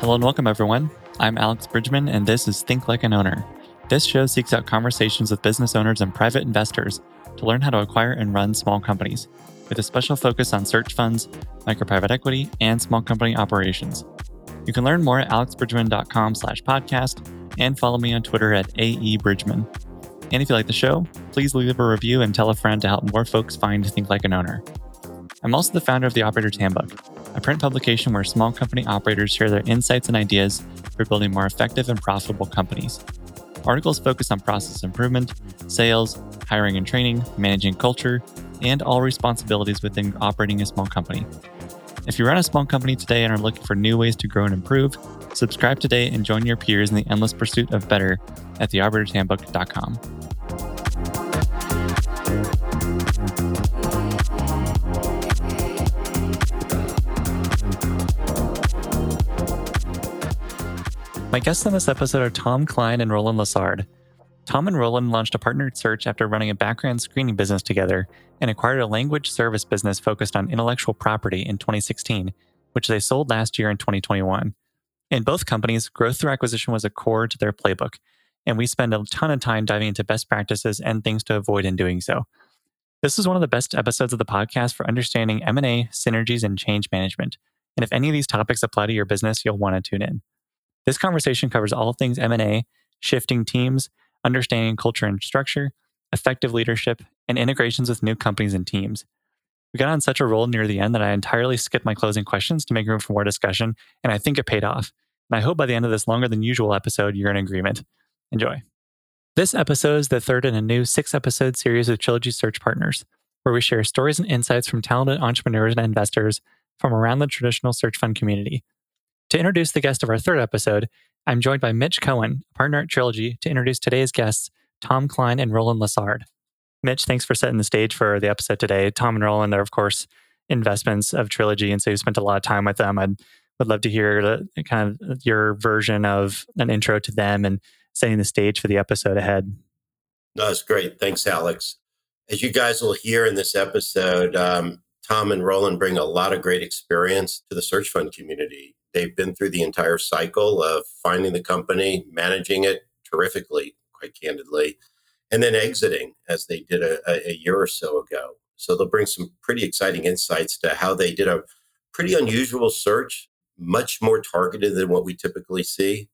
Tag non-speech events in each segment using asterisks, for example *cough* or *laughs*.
Hello and welcome, everyone. I'm Alex Bridgman, and this is Think Like an Owner. This show seeks out conversations with business owners and private investors to learn how to acquire and run small companies, with a special focus on search funds, micro private equity, and small company operations. You can learn more at alexbridgman.com slash podcast and follow me on Twitter at aebridgman. And if you like the show, please leave a review and tell a friend to help more folks find Think Like an Owner. I'm also the founder of the Operator's Handbook, a print publication where small company operators share their insights and ideas for building more effective and profitable companies. Articles focus on process improvement, sales, hiring and training, managing culture, and all responsibilities within operating a small company. If you run a small company today and are looking for new ways to grow and improve, subscribe today and join your peers in the endless pursuit of better at theoperatorshandbook.com. My guests on this episode are Tom Klein and Roland Lessard. Tom and Roland launched a partnered search after running a background screening business together and acquired a language service business focused on intellectual property in 2016, which they sold last year in 2021. In both companies, growth through acquisition was a core to their playbook, and we spend a ton of time diving into best practices and things to avoid in doing so. This is one of the best episodes of the podcast for understanding M&A, synergies, and change management. And if any of these topics apply to your business, you'll want to tune in. This conversation covers all things M&A, shifting teams, understanding culture and structure, effective leadership, and integrations with new companies and teams. We got on such a roll near the end that I entirely skipped my closing questions to make room for more discussion, and I think it paid off. And I hope by the end of this longer than usual episode, you're in agreement. Enjoy. This episode is the third in a new six episode series of Trilogy Search Partners, where we share stories and insights from talented entrepreneurs and investors from around the traditional search fund community. To introduce the guest of our third episode, I'm joined by Mitch Cohen, partner at Trilogy, to introduce today's guests, Tom Klein and Roland Lessard. Mitch, thanks for setting the stage for the episode today. Tom and Roland are, of course, investments of Trilogy, and so you spent a lot of time with them. I would love to hear the, kind of your version of an intro to them and setting the stage for the episode ahead. That's great. Thanks, Alex. As you guys will hear in this episode, um, Tom and Roland bring a lot of great experience to the search fund community. They've been through the entire cycle of finding the company, managing it terrifically, quite candidly, and then mm-hmm. exiting as they did a, a year or so ago. So they'll bring some pretty exciting insights to how they did a pretty unusual search, much more targeted than what we typically see.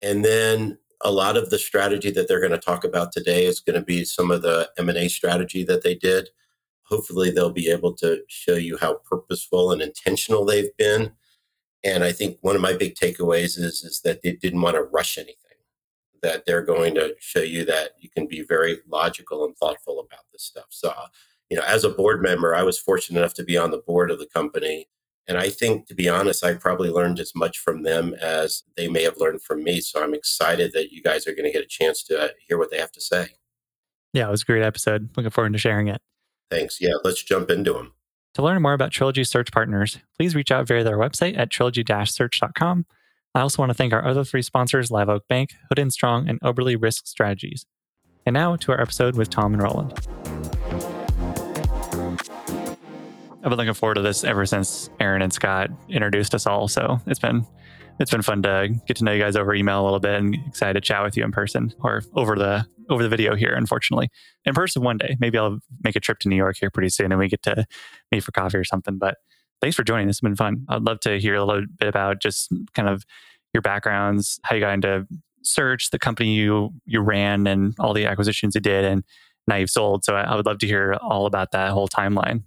And then a lot of the strategy that they're going to talk about today is going to be some of the M&A strategy that they did. Hopefully they'll be able to show you how purposeful and intentional they've been and I think one of my big takeaways is is that they didn't want to rush anything. That they're going to show you that you can be very logical and thoughtful about this stuff. So, you know, as a board member, I was fortunate enough to be on the board of the company. And I think, to be honest, I probably learned as much from them as they may have learned from me. So I'm excited that you guys are going to get a chance to uh, hear what they have to say. Yeah, it was a great episode. Looking forward to sharing it. Thanks. Yeah, let's jump into them. To learn more about Trilogy Search Partners, please reach out via their website at trilogy-search.com. I also want to thank our other three sponsors, Live Oak Bank, Hood and Strong, and Oberle Risk Strategies. And now to our episode with Tom and Roland. I've been looking forward to this ever since Aaron and Scott introduced us all. So it's been it's been fun to get to know you guys over email a little bit and excited to chat with you in person or over the over the video here, unfortunately. In person one day. Maybe I'll make a trip to New York here pretty soon and we get to meet for coffee or something. But thanks for joining. This has been fun. I'd love to hear a little bit about just kind of your backgrounds, how you got into search, the company you you ran and all the acquisitions you did and now you've sold. So I would love to hear all about that whole timeline.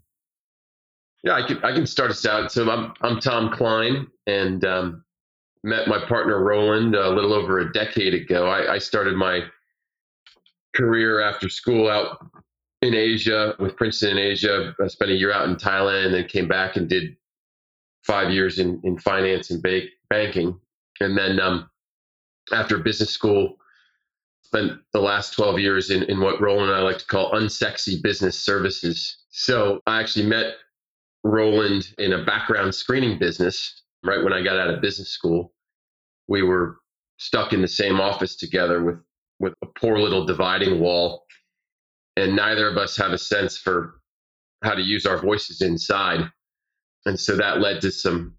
Yeah, I can I can start us out. So I'm I'm Tom Klein and um, met my partner Roland a little over a decade ago. I, I started my career after school out in Asia with Princeton in Asia. I spent a year out in Thailand and then came back and did five years in, in finance and ba- banking. And then um, after business school, spent the last 12 years in, in what Roland and I like to call unsexy business services. So I actually met Roland in a background screening business right when I got out of business school. We were stuck in the same office together with with a poor little dividing wall, and neither of us have a sense for how to use our voices inside. And so that led to some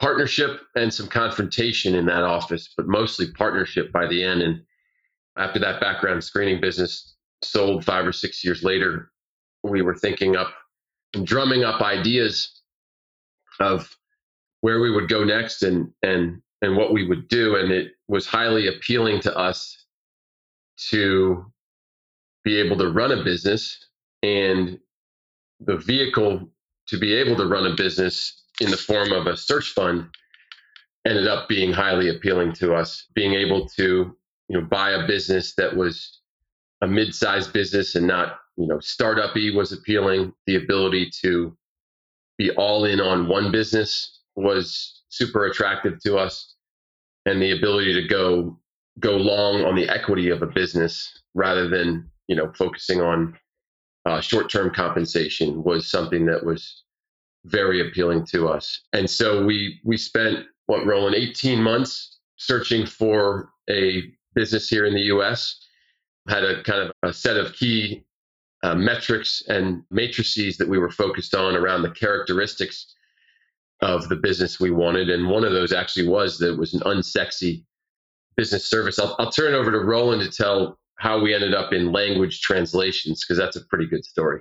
partnership and some confrontation in that office, but mostly partnership by the end. And after that background screening business sold five or six years later, we were thinking up, drumming up ideas of where we would go next and and and what we would do. And it was highly appealing to us to be able to run a business and the vehicle to be able to run a business in the form of a search fund ended up being highly appealing to us being able to you know buy a business that was a mid-sized business and not you know startup-y was appealing the ability to be all in on one business was super attractive to us and the ability to go go long on the equity of a business rather than you know focusing on uh, short-term compensation was something that was very appealing to us. And so we we spent what Roland 18 months searching for a business here in the US had a kind of a set of key uh, metrics and matrices that we were focused on around the characteristics of the business we wanted. And one of those actually was that was an unsexy business service. I'll, I'll turn it over to Roland to tell how we ended up in language translations because that's a pretty good story.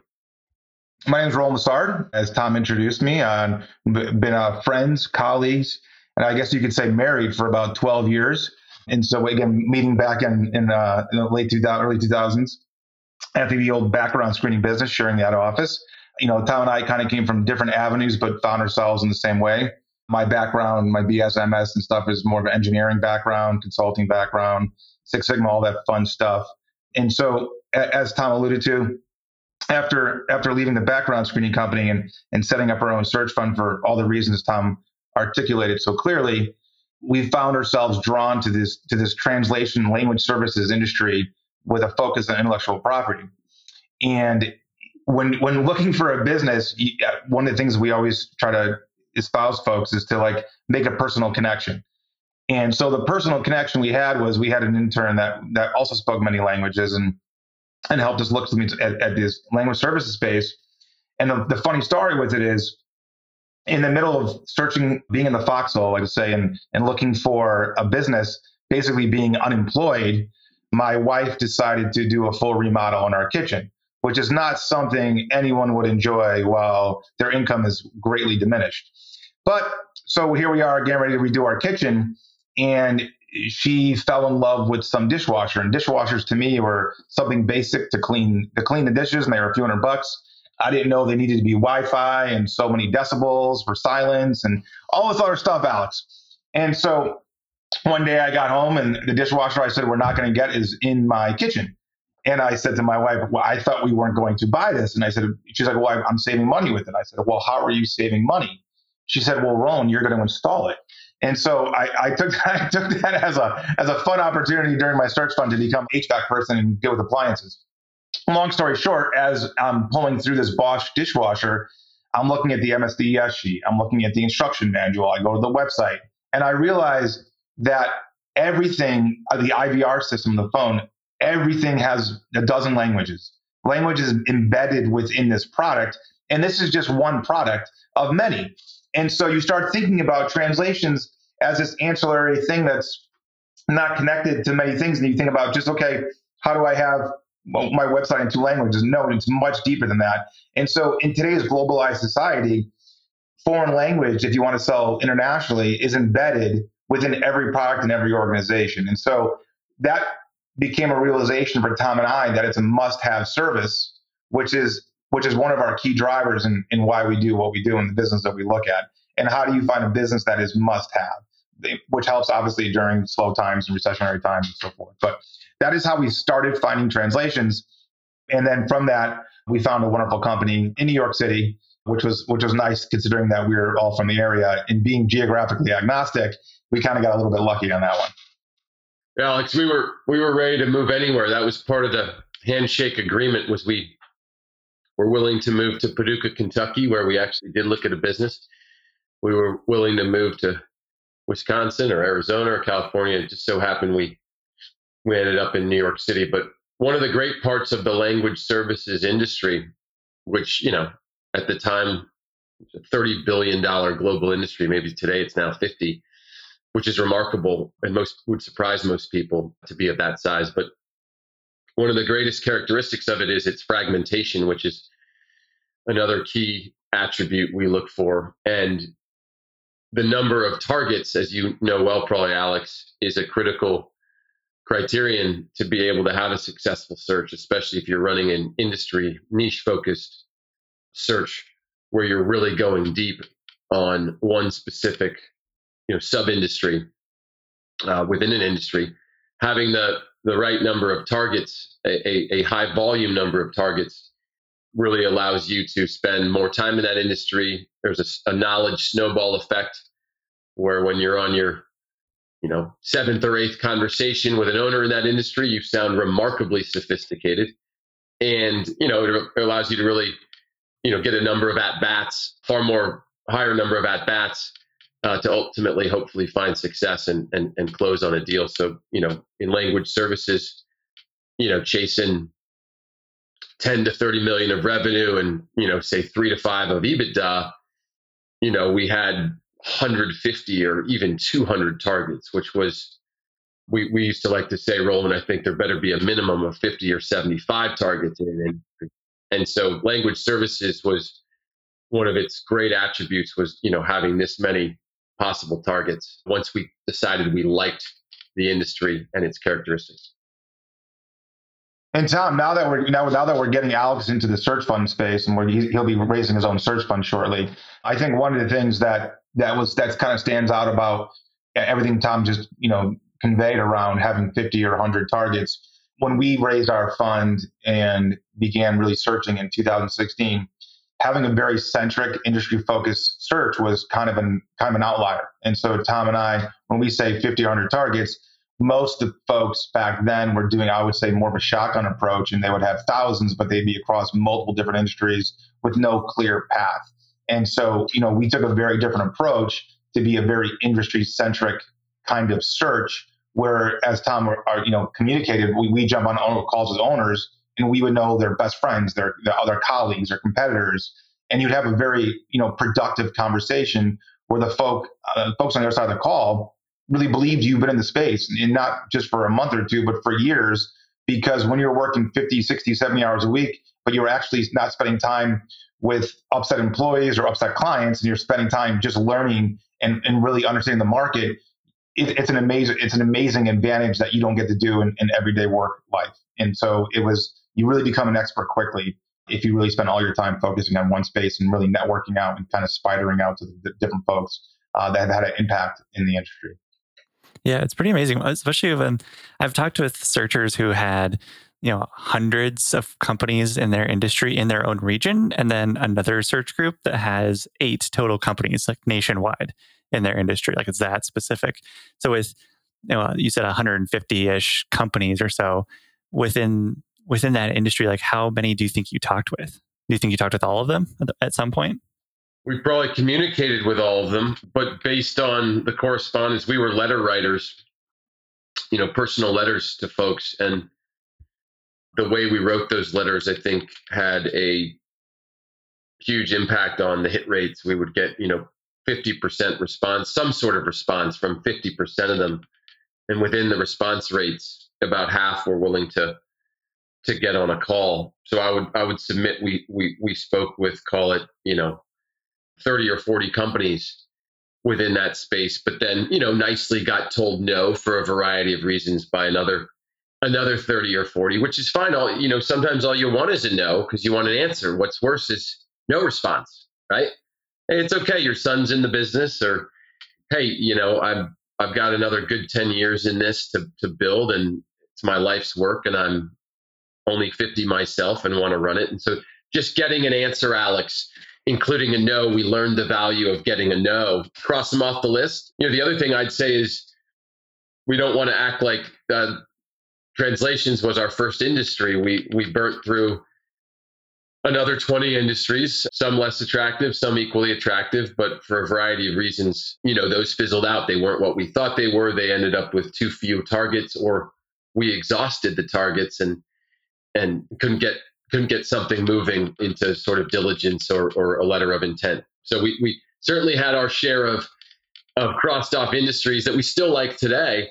My name is Roland Lessard. as Tom introduced me. I've been uh, friends, colleagues, and I guess you could say married for about 12 years. And so again, meeting back in, in, uh, in the late 2000, early 2000s, after the old background screening business, sharing that office you know, Tom and I kind of came from different avenues, but found ourselves in the same way. My background, my BSMS and stuff is more of an engineering background, consulting background, Six Sigma, all that fun stuff. And so, as Tom alluded to, after after leaving the background screening company and and setting up our own search fund for all the reasons Tom articulated so clearly, we found ourselves drawn to this to this translation language services industry with a focus on intellectual property. And when when looking for a business, one of the things we always try to espouse folks is to like make a personal connection. And so the personal connection we had was we had an intern that that also spoke many languages and and helped us look at, at this language services space. And the, the funny story with it is, in the middle of searching, being in the foxhole, like I say, and and looking for a business, basically being unemployed, my wife decided to do a full remodel in our kitchen which is not something anyone would enjoy while their income is greatly diminished. But so here we are again, ready to redo our kitchen, and she fell in love with some dishwasher. And dishwashers to me were something basic to clean to clean the dishes, and they were a few hundred bucks. I didn't know they needed to be Wi-Fi and so many decibels for silence and all this other stuff, Alex. And so one day I got home and the dishwasher I said we're not going to get is in my kitchen. And I said to my wife, well, I thought we weren't going to buy this. And I said, she's like, well, I'm saving money with it. I said, well, how are you saving money? She said, well, Roland, you're going to install it. And so I, I, took *laughs* I took that as a as a fun opportunity during my search fund to become HVAC person and deal with appliances. Long story short, as I'm pulling through this Bosch dishwasher, I'm looking at the MSDS sheet. I'm looking at the instruction manual. I go to the website, and I realize that everything, uh, the IVR system, the phone, everything has a dozen languages. Language is embedded within this product. And this is just one product of many. And so you start thinking about translations as this ancillary thing that's not connected to many things. And you think about just, okay, how do I have my website in two languages? No, it's much deeper than that. And so in today's globalized society, foreign language, if you want to sell internationally, is embedded within every product and every organization. And so that became a realization for Tom and I that it's a must-have service, which is which is one of our key drivers in, in why we do what we do in the business that we look at. And how do you find a business that is must-have, which helps obviously during slow times and recessionary times and so forth. But that is how we started finding translations. And then from that, we found a wonderful company in New York City, which was which was nice considering that we were all from the area and being geographically agnostic, we kind of got a little bit lucky on that one. Alex, we were we were ready to move anywhere. That was part of the handshake agreement. Was we were willing to move to Paducah, Kentucky, where we actually did look at a business. We were willing to move to Wisconsin or Arizona or California. It just so happened we we ended up in New York City. But one of the great parts of the language services industry, which you know at the time $30 billion global industry. Maybe today it's now 50, which is remarkable and most would surprise most people to be of that size. But one of the greatest characteristics of it is its fragmentation, which is another key attribute we look for. And the number of targets, as you know well, probably Alex, is a critical criterion to be able to have a successful search, especially if you're running an industry niche focused search where you're really going deep on one specific you know sub industry uh, within an industry having the the right number of targets a, a, a high volume number of targets really allows you to spend more time in that industry. There's a, a knowledge snowball effect where when you're on your you know seventh or eighth conversation with an owner in that industry you sound remarkably sophisticated. And you know it allows you to really you know, get a number of at bats, far more higher number of at bats uh, to ultimately, hopefully, find success and, and and close on a deal. So, you know, in language services, you know, chasing 10 to 30 million of revenue and, you know, say three to five of EBITDA, you know, we had 150 or even 200 targets, which was, we, we used to like to say, Roland, I think there better be a minimum of 50 or 75 targets in an and so language services was one of its great attributes was, you know, having this many possible targets once we decided we liked the industry and its characteristics. And Tom, now that we're now, now that we're getting Alex into the search fund space, and he'll be raising his own search fund shortly, I think one of the things that that was that kind of stands out about everything Tom just you know conveyed around having 50 or 100 targets when we raised our fund and began really searching in 2016, having a very centric industry focused search was kind of an kind of an outlier. And so Tom and I, when we say 50 or 100 targets, most of the folks back then were doing, I would say, more of a shotgun approach, and they would have thousands, but they'd be across multiple different industries with no clear path. And so, you know, we took a very different approach to be a very industry centric kind of search where as Tom are, are, you know communicated, we, we jump on calls with owners and we would know their best friends, their, their other colleagues, their competitors, and you'd have a very you know productive conversation where the folk uh, folks on the other side of the call really believed you've been in the space and not just for a month or two, but for years. Because when you're working 50, 60, 70 hours a week, but you're actually not spending time with upset employees or upset clients, and you're spending time just learning and, and really understanding the market, it, it's an amazing it's an amazing advantage that you don't get to do in, in everyday work life. And so it was you really become an expert quickly if you really spend all your time focusing on one space and really networking out and kind of spidering out to the different folks uh, that have had an impact in the industry. Yeah, it's pretty amazing, especially when I've talked with searchers who had you know hundreds of companies in their industry in their own region and then another search group that has eight total companies like nationwide in their industry. Like it's that specific. So with you know you said 150 ish companies or so within within that industry, like how many do you think you talked with? Do you think you talked with all of them at some point? We probably communicated with all of them, but based on the correspondence, we were letter writers, you know, personal letters to folks. And the way we wrote those letters, I think, had a huge impact on the hit rates. We would get, you know, 50% response, some sort of response from 50% of them. And within the response rates, about half were willing to to get on a call. So I would I would submit we we we spoke with call it, you know, 30 or 40 companies within that space, but then, you know, nicely got told no for a variety of reasons by another another 30 or 40, which is fine. All you know, sometimes all you want is a no because you want an answer. What's worse is no response, right? hey, it's okay. Your son's in the business, or hey, you know, I've I've got another good ten years in this to to build, and it's my life's work, and I'm only 50 myself and want to run it. And so, just getting an answer, Alex, including a no, we learned the value of getting a no. Cross them off the list. You know, the other thing I'd say is we don't want to act like uh, translations was our first industry. We we burnt through another 20 industries, some less attractive, some equally attractive, but for a variety of reasons, you know, those fizzled out. They weren't what we thought they were. They ended up with too few targets or we exhausted the targets and and couldn't get couldn't get something moving into sort of diligence or, or a letter of intent. So we, we certainly had our share of of crossed off industries that we still like today.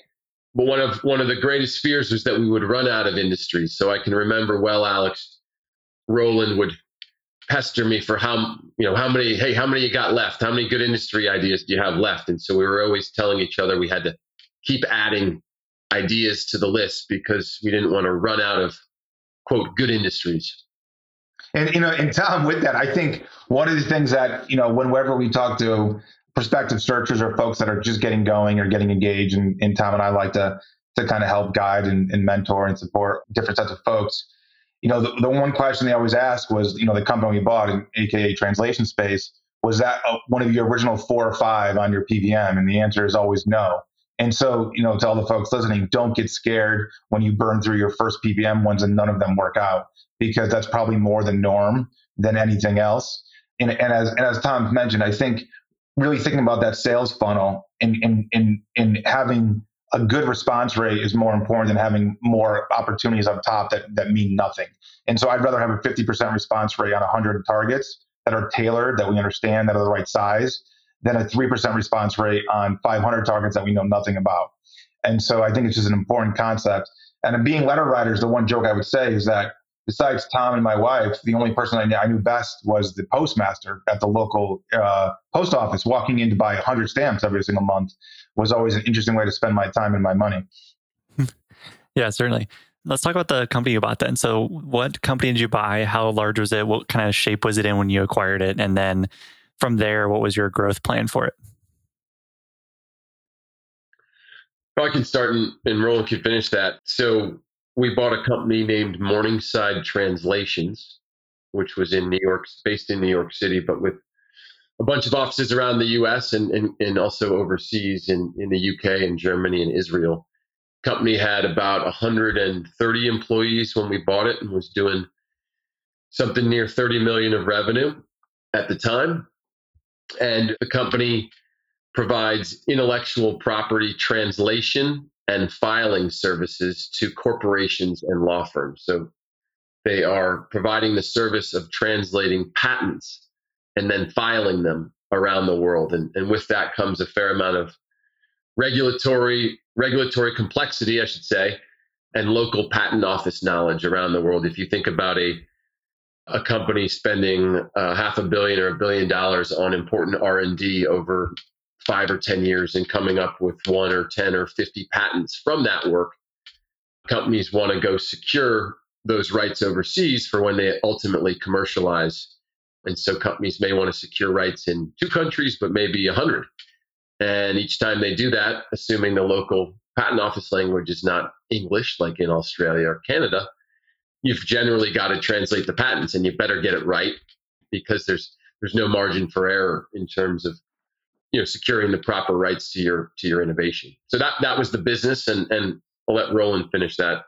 But one of one of the greatest fears was that we would run out of industries. So I can remember well, Alex, Roland would pester me for how you know how many hey how many you got left how many good industry ideas do you have left and so we were always telling each other we had to keep adding ideas to the list because we didn't want to run out of quote good industries and you know and tom with that i think one of the things that you know whenever we talk to prospective searchers or folks that are just getting going or getting engaged and, and tom and i like to to kind of help guide and, and mentor and support different sets of folks you know, the, the one question they always ask was, you know, the company we bought, in aka Translation Space, was that uh, one of your original four or five on your PVM? And the answer is always no. And so, you know, to all the folks listening, don't get scared when you burn through your first PBM ones and none of them work out, because that's probably more the norm than anything else. And, and as and as Tom mentioned, I think really thinking about that sales funnel and and and, and having a good response rate is more important than having more opportunities up top that, that mean nothing. And so I'd rather have a 50% response rate on 100 targets that are tailored, that we understand, that are the right size, than a 3% response rate on 500 targets that we know nothing about. And so I think it's just an important concept. And being letter writers, the one joke I would say is that besides Tom and my wife, the only person I knew, I knew best was the postmaster at the local uh, post office. Walking in to buy 100 stamps every single month was always an interesting way to spend my time and my money. *laughs* yeah, certainly. Let's talk about the company you bought then. So, what company did you buy? How large was it? What kind of shape was it in when you acquired it? And then from there, what was your growth plan for it? Well, I can start and, and Roland can finish that. So, we bought a company named Morningside Translations, which was in New York, based in New York City, but with a bunch of offices around the US and, and, and also overseas in, in the UK and Germany and Israel. Company had about 130 employees when we bought it and was doing something near 30 million of revenue at the time. And the company provides intellectual property translation and filing services to corporations and law firms. So they are providing the service of translating patents and then filing them around the world. And, and with that comes a fair amount of regulatory regulatory complexity, I should say, and local patent office knowledge around the world. If you think about a a company spending uh, half a billion or a billion dollars on important R and D over five or 10 years and coming up with one or 10 or 50 patents from that work, companies want to go secure those rights overseas for when they ultimately commercialize. And so companies may want to secure rights in two countries, but maybe a hundred. And each time they do that, assuming the local patent office language is not English, like in Australia or Canada, you've generally got to translate the patents and you better get it right because there's there's no margin for error in terms of you know securing the proper rights to your to your innovation. So that that was the business, and and I'll let Roland finish that.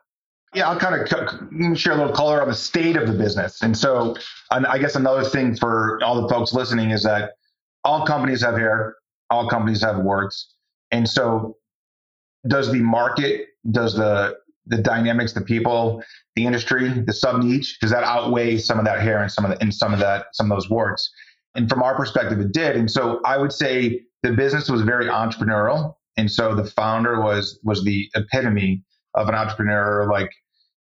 Yeah, I'll kind of share a little color on the state of the business. And so, and I guess another thing for all the folks listening is that all companies have hair, all companies have words, and so does the market, does the the dynamics, the people, the industry, the sub niche, does that outweigh some of that hair and some of the some of that some of those words? And from our perspective, it did. And so I would say the business was very entrepreneurial. And so the founder was was the epitome of an entrepreneur, like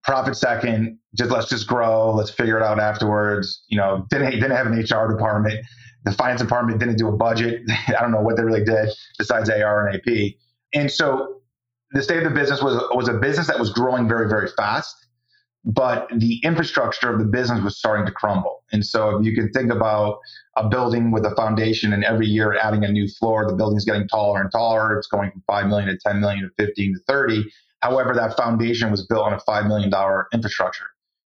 profit second, just let's just grow, let's figure it out afterwards. You know, didn't didn't have an HR department. The finance department didn't do a budget. *laughs* I don't know what they really did besides AR and AP. And so the state of the business was was a business that was growing very, very fast but the infrastructure of the business was starting to crumble. And so if you can think about a building with a foundation and every year adding a new floor, the building's getting taller and taller. It's going from 5 million to 10 million to 15 to 30. However, that foundation was built on a $5 million infrastructure.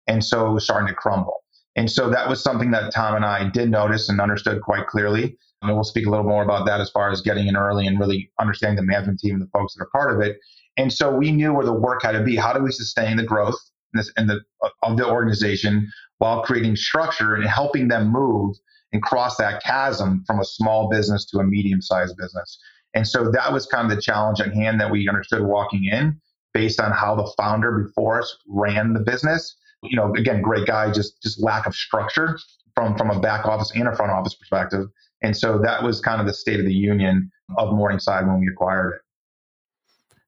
And so it was starting to crumble. And so that was something that Tom and I did notice and understood quite clearly. And we'll speak a little more about that as far as getting in early and really understanding the management team and the folks that are part of it. And so we knew where the work had to be. How do we sustain the growth? this, and the of the organization while creating structure and helping them move and cross that chasm from a small business to a medium sized business. And so that was kind of the challenge at hand that we understood walking in based on how the founder before us ran the business. You know, again, great guy, just just lack of structure from from a back office and a front office perspective. And so that was kind of the state of the union of Morningside when we acquired it.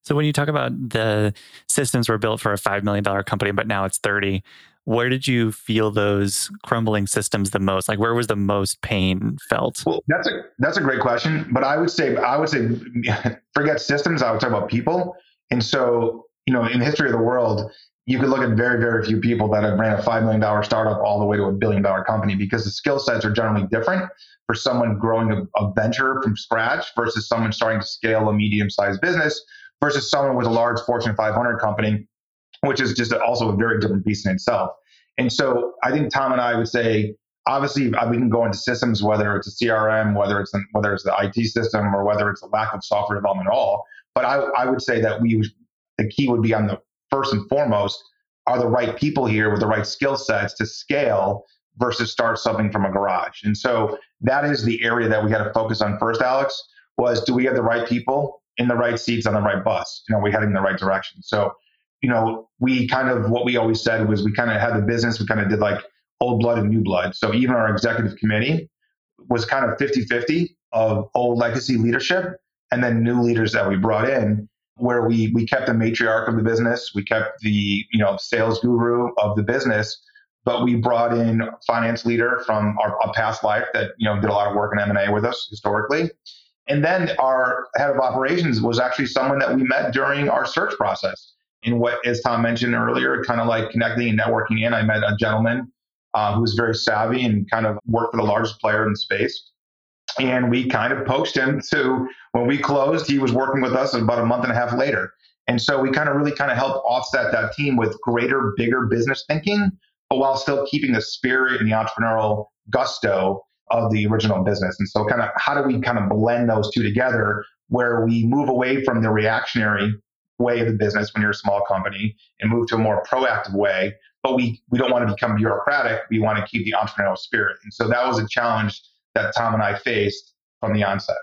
So when you talk about the systems were built for a $5 million company, but now it's 30, where did you feel those crumbling systems the most? Like where was the most pain felt? Well, that's a that's a great question. But I would say I would say forget systems, I would talk about people. And so, you know, in the history of the world, you could look at very, very few people that have ran a $5 million startup all the way to a billion dollar company because the skill sets are generally different for someone growing a, a venture from scratch versus someone starting to scale a medium sized business versus someone with a large Fortune 500 company, which is just also a very different beast in itself. And so I think Tom and I would say, obviously, uh, we can go into systems, whether it's a CRM, whether it's an, whether it's the IT system, or whether it's a lack of software development at all. But I, I would say that we the key would be on the first and foremost are the right people here with the right skill sets to scale versus start something from a garage. And so that is the area that we had to focus on first, Alex, was do we have the right people in the right seats on the right bus? You know, we heading in the right direction. So, you know, we kind of what we always said was we kind of had the business, we kind of did like old blood and new blood. So even our executive committee was kind of 50-50 of old legacy leadership and then new leaders that we brought in where we we kept the matriarch of the business, we kept the you know sales guru of the business, but we brought in finance leader from our, past life that you know did a lot of work in M and A with us historically, and then our head of operations was actually someone that we met during our search process. In what, as Tom mentioned earlier, kind of like connecting and networking in, I met a gentleman uh, who was very savvy and kind of worked for the largest player in the space and we kind of poached him to when we closed he was working with us about a month and a half later. And so we kind of really kind of helped offset that team with greater bigger business thinking but while still keeping the spirit and the entrepreneurial gusto of the original business. And so kind of how do we kind of blend those two together where we move away from the reactionary way of the business when you're a small company and move to a more proactive way but we we don't want to become bureaucratic we want to keep the entrepreneurial spirit. And so that was a challenge that Tom and I faced from the onset.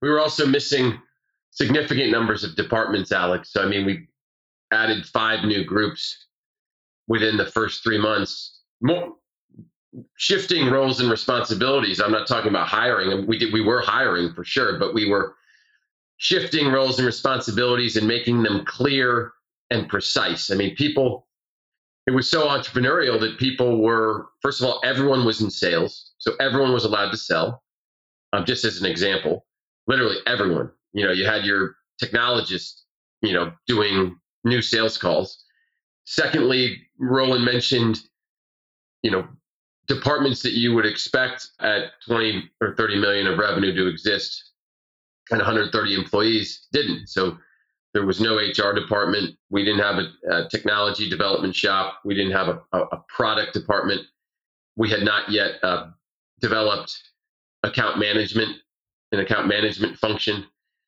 We were also missing significant numbers of departments, Alex. So, I mean, we added five new groups within the first three months. More, shifting roles and responsibilities. I'm not talking about hiring. We did, we were hiring for sure, but we were shifting roles and responsibilities and making them clear and precise. I mean, people it was so entrepreneurial that people were first of all everyone was in sales so everyone was allowed to sell um, just as an example literally everyone you know you had your technologist you know doing new sales calls secondly roland mentioned you know departments that you would expect at 20 or 30 million of revenue to exist and 130 employees didn't so there was no HR department. We didn't have a, a technology development shop. We didn't have a, a, product department. We had not yet uh, developed account management, and account management function.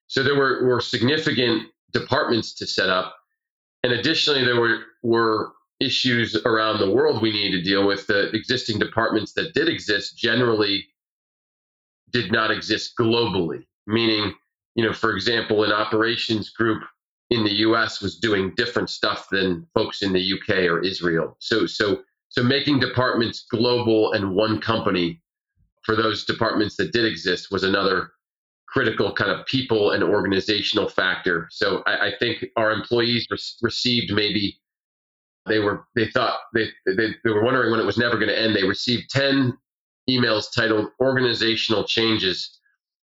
So there were, were significant departments to set up. And additionally, there were, were issues around the world we needed to deal with. The existing departments that did exist generally did not exist globally, meaning, you know, for example, an operations group in the US was doing different stuff than folks in the UK or Israel. So so so making departments global and one company for those departments that did exist was another critical kind of people and organizational factor. So I, I think our employees re- received maybe they were they thought they, they they were wondering when it was never going to end. They received ten emails titled organizational changes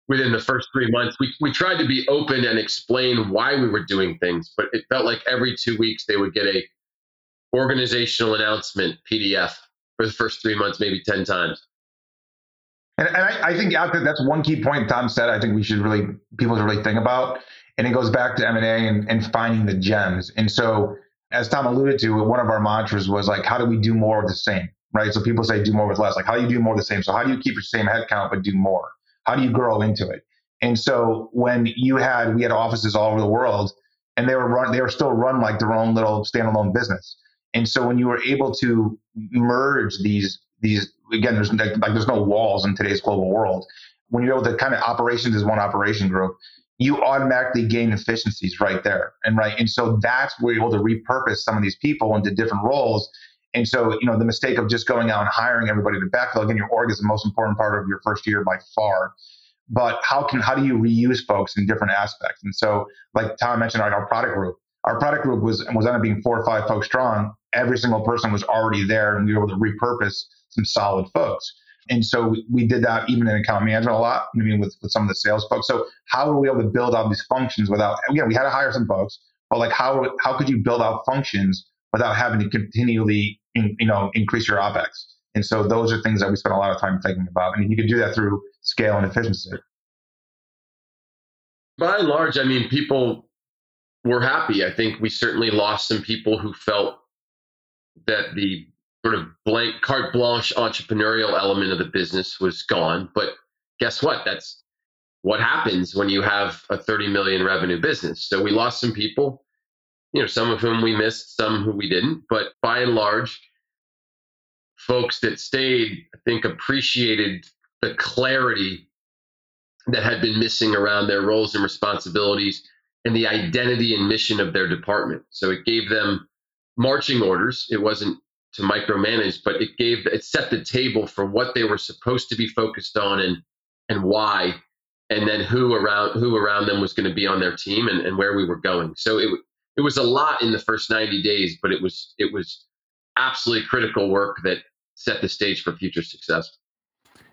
within the first three months. We, we tried to be open and explain why we were doing things, but it felt like every two weeks they would get a organizational announcement PDF for the first three months, maybe 10 times. And, and I, I, think that's one key point Tom said. I think we should really people should really think about, and it goes back to M and A and finding the gems. And so, as Tom alluded to, one of our mantras was like, how do we do more of the same? Right. So people say do more with less. Like, how do you do more of the same? So how do you keep your same headcount but do more? How do you grow into it? And so when you had, we had offices all over the world and they were run, they were still run like their own little standalone business. And so when you were able to merge these, these, again, there's like, like there's no walls in today's global world. When you're able to kind of operations as one operation group, you automatically gain efficiencies right there. And right. And so that's where you're able to repurpose some of these people into different roles And so, you know, the mistake of just going out and hiring everybody to backfill, again, your org is the most important part of your first year by far. But how can how do you reuse folks in different aspects? And so, like Tom mentioned, like our product group, our product group was was ended up being four or five folks strong. Every single person was already there, and we were able to repurpose some solid folks. And so we, we did that even in account management a lot. I mean, with, with some of the sales folks. So how were we able to build out these functions without? Again, we had to hire some folks, but like how how could you build out functions without having to continually in, you know increase your opex? And so those are things that we spent a lot of time thinking about. And you could do that through scale and efficiency. By and large, I mean people were happy. I think we certainly lost some people who felt that the sort of blank carte blanche entrepreneurial element of the business was gone. But guess what? That's what happens when you have a 30 million revenue business. So we lost some people, you know, some of whom we missed, some who we didn't. But by and large, folks that stayed, I think, appreciated the clarity that had been missing around their roles and responsibilities and the identity and mission of their department. So it gave them marching orders. It wasn't to micromanage, but it gave it set the table for what they were supposed to be focused on and and why, and then who around who around them was going to be on their team and, and where we were going. So it it was a lot in the first 90 days, but it was it was absolutely critical work that set the stage for future success.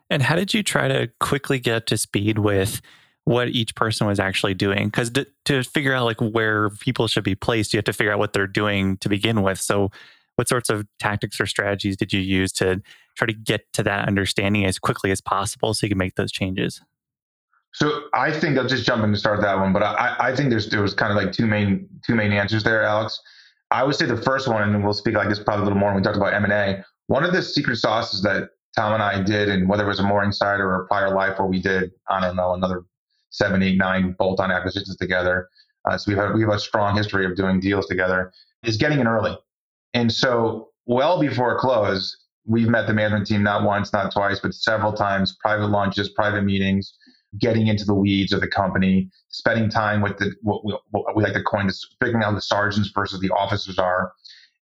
And how did you try to quickly get to speed with what each person was actually doing? Because to, to figure out like where people should be placed, you have to figure out what they're doing to begin with. So what sorts of tactics or strategies did you use to try to get to that understanding as quickly as possible so you can make those changes? So I think I'll just jump in to start that one, but I, I think there's there was kind of like two main two main answers there, Alex. I would say the first one, and we'll speak like this probably a little more when we talk about M and A. One of the secret sauces that Tom and I did, and whether it was a Morningside or a prior life where we did, I don't know, another seven, eight, nine bolt-on acquisitions together. Uh, so we have we have a strong history of doing deals together. Is getting in early, and so well before close, we've met the management team not once, not twice, but several times. Private lunches, private meetings, getting into the weeds of the company, spending time with the what we, what we like to coin this, figuring out the sergeants versus the officers are.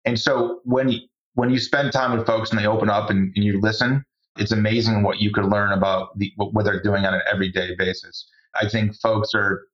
And so when you, when you spend time with folks and they open up and, and you listen, it's amazing what you could learn about the, what they're doing on an everyday basis. I think folks are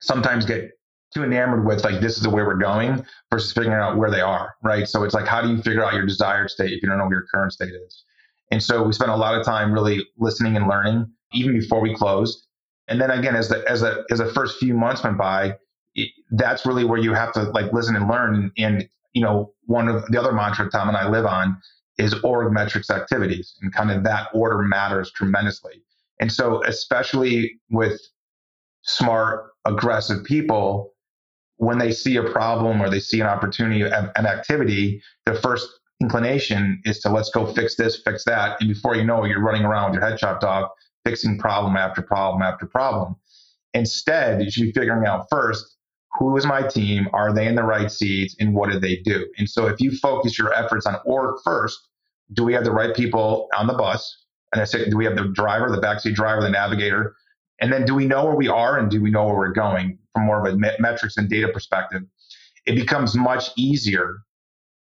sometimes get too enamored with like this is the way we're going versus figuring out where they are, right? So it's like how do you figure out your desired state if you don't know what your current state is? And so we spent a lot of time really listening and learning even before we closed. And then again, as the as the as the first few months went by, it, that's really where you have to like listen and learn. And you know, one of the other mantra Tom and I live on is org metrics activities, and kind of that order matters tremendously. And so, especially with smart, aggressive people, when they see a problem or they see an opportunity, an activity, the first inclination is to let's go fix this, fix that. And before you know it, you're running around with your head chopped off, fixing problem after problem after problem. Instead, you should be figuring out first who is my team? Are they in the right seats? And what do they do? And so if you focus your efforts on org first, do we have the right people on the bus? And I said, do we have the driver, the backseat driver, the navigator? And then do we know where we are and do we know where we're going from more of a metrics and data perspective? It becomes much easier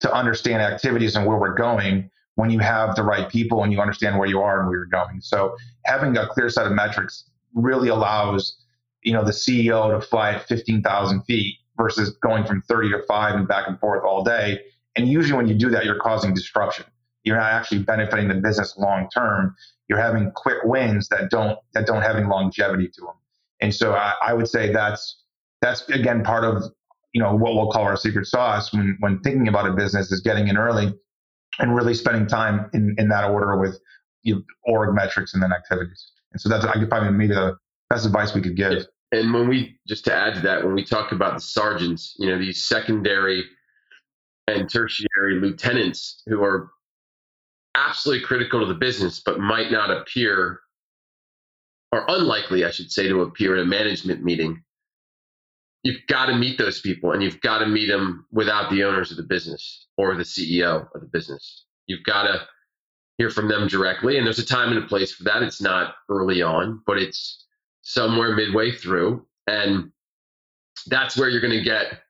to understand activities and where we're going when you have the right people and you understand where you are and where you're going. So having a clear set of metrics really allows you know the CEO to fly at 15,000 feet versus going from 30 to 5 and back and forth all day. And usually when you do that, you're causing disruption. You're not actually benefiting the business long term. You're having quick wins that don't that don't have any longevity to them. And so I, I would say that's that's again part of you know what we'll call our secret sauce when when thinking about a business is getting in early and really spending time in, in that order with you know, org metrics and then activities. And so that's I could probably maybe the best advice we could give. And when we just to add to that, when we talk about the sergeants, you know, these secondary and tertiary lieutenants who are absolutely critical to the business, but might not appear or unlikely, I should say, to appear at a management meeting. You've got to meet those people and you've got to meet them without the owners of the business or the CEO of the business. You've got to hear from them directly. And there's a time and a place for that. It's not early on, but it's somewhere midway through. And that's where you're going to get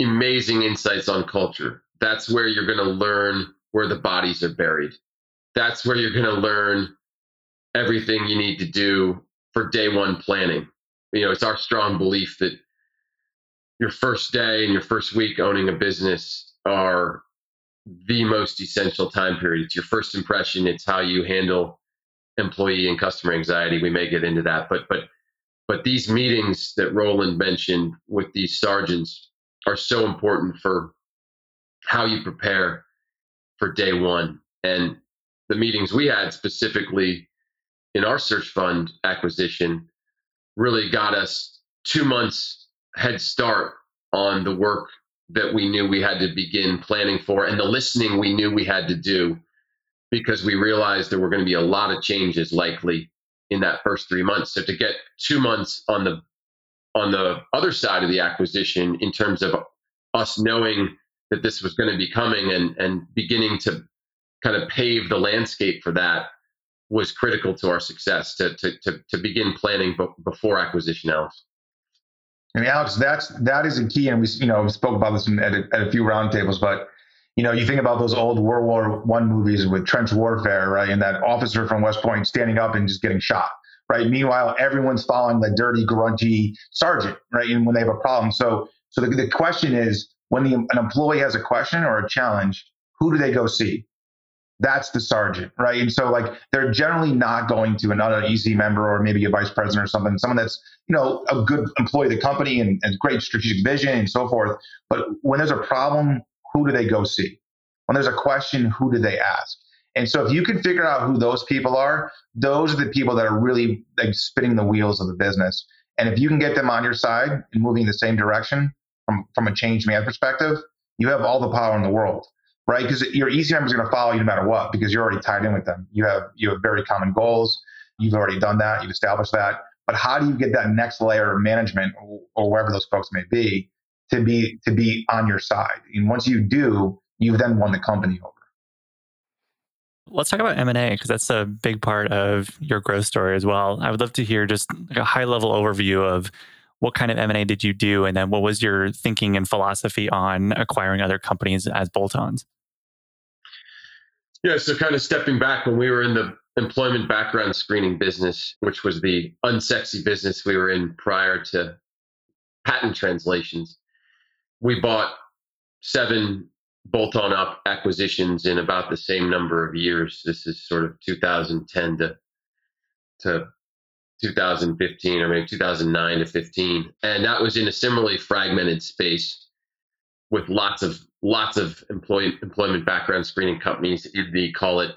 amazing insights on culture. That's where you're going to learn where the bodies are buried. That's where you're going to learn everything you need to do for day one planning. You know, it's our strong belief that your first day and your first week owning a business are the most essential time period. It's your first impression. It's how you handle employee and customer anxiety. We may get into that, but but but these meetings that Roland mentioned with these sergeants are so important for how you prepare for day one. And the meetings we had specifically in our search fund acquisition really got us two months head start on the work that we knew we had to begin planning for and the listening we knew we had to do because we realized there were going to be a lot of changes likely in that first three months. So to get two months on the on the other side of the acquisition in terms of us knowing that this was going to be coming and and beginning to kind of pave the landscape for that was critical to our success to to to, to begin planning b- before acquisition, Alex. And Alex, that's that is a key, and we you know we spoke about this at, a, at a few roundtables, but you know you think about those old World War One movies with trench warfare, right? And that officer from West Point standing up and just getting shot, right? Meanwhile, everyone's following the dirty, grungy sergeant, right? And when they have a problem, so so the, the question is when the, an employee has a question or a challenge, who do they go see? that's the sergeant, right? And so like they're generally not going to another EC member or maybe a vice president or something, someone that's, you know, a good employee of the company and, and great strategic vision and so forth. But when there's a problem, who do they go see? When there's a question, who do they ask? And so if you can figure out who those people are, those are the people that are really like spinning the wheels of the business. And if you can get them on your side and moving in the same direction from, from a change man perspective, you have all the power in the world right? Because your EC member is going to follow you no matter what because you're already tied in with them. You have you have very common goals. You've already done that. You've established that. But how do you get that next layer of management or, or wherever those folks may be to be to be on your side? And once you do, you've then won the company over. Let's talk about M&A because that's a big part of your growth story as well. I would love to hear just like a high level overview of what kind of M&A did you do and then what was your thinking and philosophy on acquiring other companies as bolt-ons? Yeah, so kind of stepping back when we were in the employment background screening business, which was the unsexy business we were in prior to patent translations, we bought seven bolt on up acquisitions in about the same number of years. This is sort of 2010 to, to 2015 or maybe 2009 to 15. And that was in a similarly fragmented space with lots of lots of employ, employment background screening companies. They call it,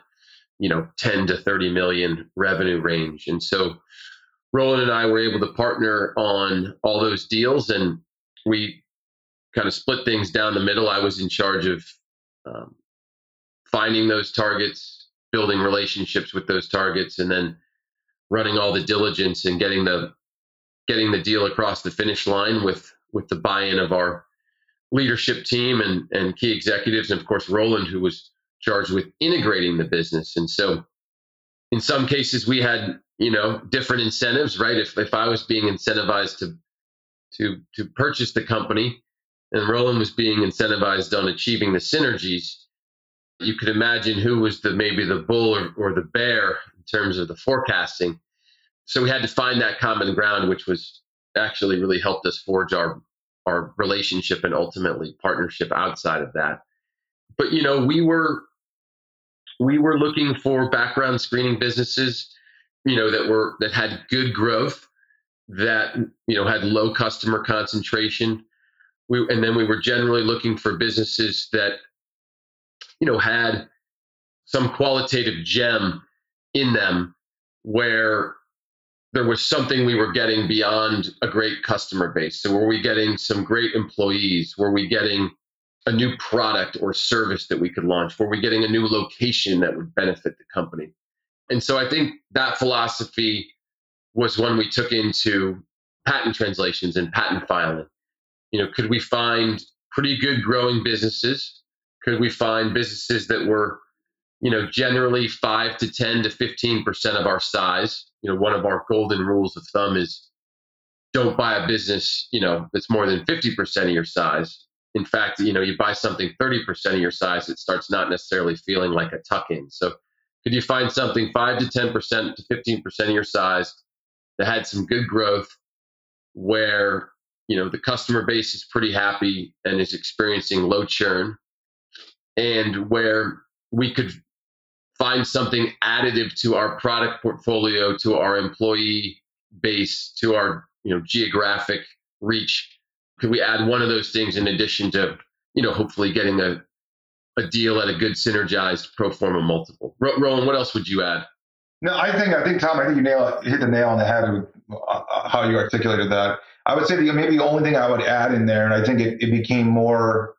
you know, 10 to 30 million revenue range. And so Roland and I were able to partner on all those deals and we kind of split things down the middle. I was in charge of um, finding those targets, building relationships with those targets, and then running all the diligence and getting the getting the deal across the finish line with with the buy-in of our leadership team and and key executives and of course Roland who was charged with integrating the business. And so in some cases we had you know different incentives right? If if I was being incentivized to to to purchase the company and Roland was being incentivized on achieving the synergies you could imagine who was the maybe the bull or, or the bear in terms of the forecasting so we had to find that common ground which was actually really helped us forge our our relationship and ultimately partnership outside of that. But you know, we were we were looking for background screening businesses, you know, that were that had good growth, that you know had low customer concentration. We and then we were generally looking for businesses that you know had some qualitative gem in them where there was something we were getting beyond a great customer base. So, were we getting some great employees? Were we getting a new product or service that we could launch? Were we getting a new location that would benefit the company? And so, I think that philosophy was one we took into patent translations and patent filing. You know, could we find pretty good growing businesses? Could we find businesses that were you know, generally five to 10 to 15% of our size. You know, one of our golden rules of thumb is don't buy a business, you know, that's more than 50% of your size in fact, you know, you buy something 30% of your size, it starts not necessarily feeling like a tuck in. So could you find something 5 to 10% to 15% of your size that had some good growth where, you know, the customer base is pretty happy and is experiencing low churn and where we could find something additive to our product portfolio, to our employee base, to our, you know, geographic reach could we add one of those things in addition to, you know, hopefully getting a, a deal at a good synergized pro forma multiple? Roland, what else would you add? No, I think I think Tom, I think you nail hit the nail on the head with uh, how you articulated that. I would say that maybe the only thing I would add in there, and I think it, it became more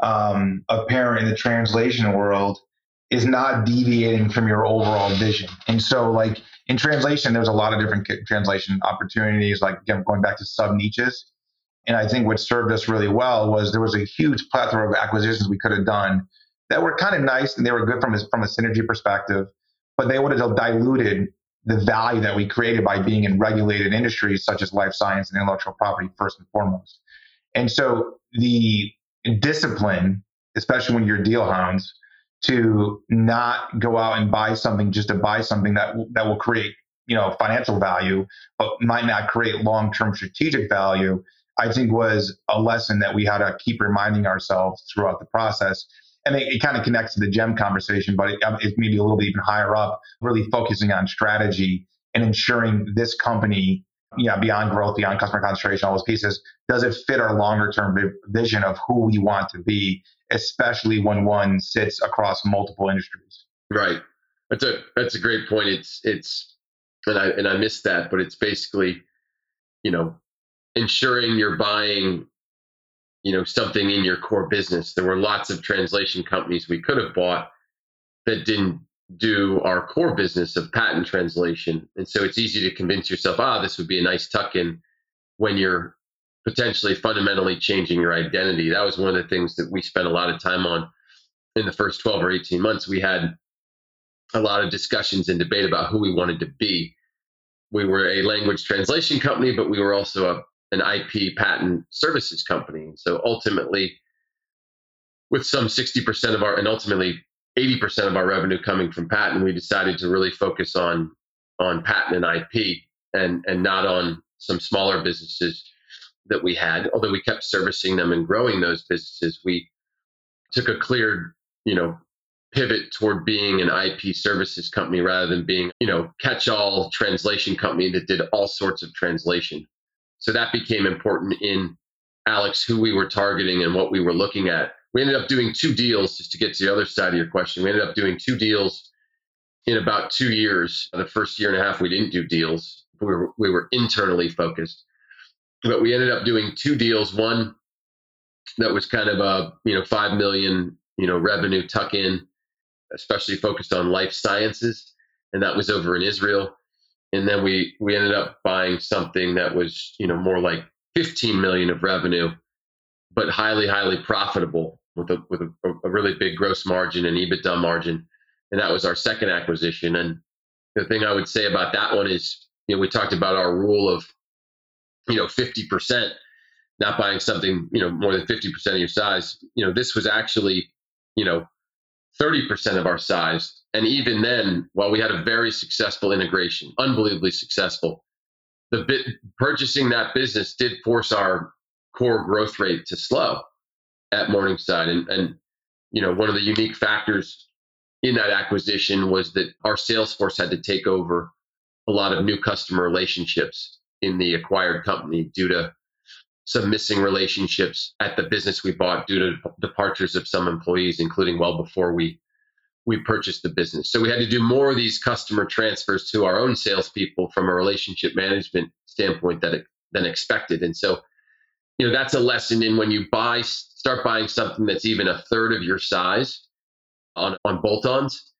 um, apparent in the translation world, is not deviating from your overall vision. And so, like in translation, there's a lot of different translation opportunities. Like again, going back to sub niches, and I think what served us really well was there was a huge plethora of acquisitions we could have done that were kind of nice and they were good from a, from a synergy perspective, but they would have diluted the value that we created by being in regulated industries such as life science and intellectual property first and foremost. And so the discipline, especially when you're deal hounds, to not go out and buy something just to buy something that that will create you know financial value, but might not create long term strategic value I think was a lesson that we had to keep reminding ourselves throughout the process. And it, it kind of connects to the gem conversation, but it, um, it's maybe a little bit even higher up, really focusing on strategy and ensuring this company, yeah, beyond growth, beyond customer concentration, all those pieces, does it fit our longer term vision of who we want to be, especially when one sits across multiple industries. Right. That's a that's a great point. It's it's and I and I missed that, but it's basically, you know, ensuring you're buying you know something in your core business there were lots of translation companies we could have bought that didn't do our core business of patent translation. And so it's easy to convince yourself ah this would be a nice tuck in when you're potentially fundamentally changing your identity. That was one of the things that we spent a lot of time on in the first 12 or 18 months. We had a lot of discussions and debate about who we wanted to be. We were a language translation company but we were also a an IP patent services company. So ultimately, with some 60% of our, and ultimately 80% of our revenue coming from patent, we decided to really focus on on patent and IP and and not on some smaller businesses that we had. Although we kept servicing them and growing those businesses, we took a clear, you know, pivot toward being an IP services company rather than being, you know, catch-all translation company that did all sorts of translation. So that became important in Alex, who we were targeting and what we were looking at. We ended up doing two deals, just to get to the other side of your question. We ended up doing two deals in about two years. The first year and a half, we didn't do deals. We were, we were internally focused. But we ended up doing two deals. One that was kind of a you know five million you know revenue tuck in, especially focused on life sciences, and that was over in Israel and then we we ended up buying something that was you know more like 15 million of revenue but highly highly profitable with a with a, a, really big gross margin and EBITDA margin. And that was our second acquisition. And the thing I would say about that one is you know we talked about our rule of you know 50% not buying something you know more than 50% of your size. You know this was actually you know 30% of our size. And even then, while we had a very successful integration, unbelievably successful, the bit purchasing that business did force our core growth rate to slow at Morningside. And, and you know, one of the unique factors in that acquisition was that our sales force had to take over a lot of new customer relationships in the acquired company due to some missing relationships at the business we bought due to departures of some employees, including well before we we purchased the business. So we had to do more of these customer transfers to our own salespeople from a relationship management standpoint that than expected. And so, you know, that's a lesson in when you buy start buying something that's even a third of your size on on bolt-ons.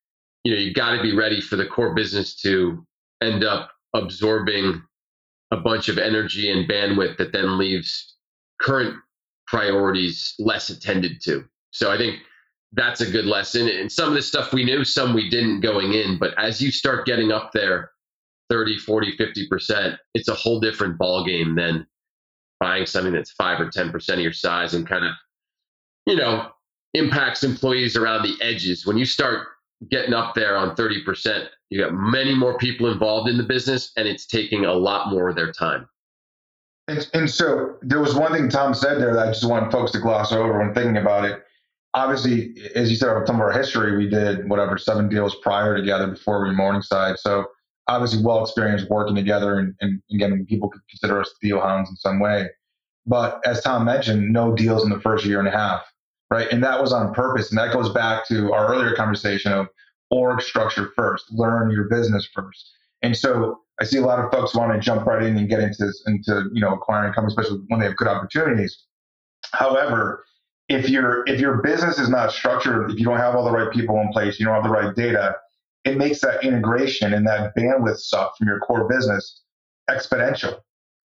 You know, you've got to be ready for the core business to end up absorbing a bunch of energy and bandwidth that then leaves current priorities less attended to. So I think that's a good lesson. And some of the stuff we knew, some we didn't going in. But as you start getting up there 30, 40, 50%, it's a whole different ball game than buying something that's five or 10% of your size and kind of you know, impacts employees around the edges. When you start getting up there on 30%, you got many more people involved in the business and it's taking a lot more of their time. And, and so there was one thing Tom said there that I just want folks to gloss over when thinking about it. Obviously, as you said, some of our history, we did whatever seven deals prior together before we Morningside. So obviously, well experienced working together, and, and again, people could consider us deal hounds in some way. But as Tom mentioned, no deals in the first year and a half, right? And that was on purpose, and that goes back to our earlier conversation of org structure first, learn your business first. And so I see a lot of folks want to jump right in and get into into you know acquiring companies, especially when they have good opportunities. However, if your if your business is not structured, if you don't have all the right people in place, you don't have the right data, it makes that integration and that bandwidth suck from your core business exponential,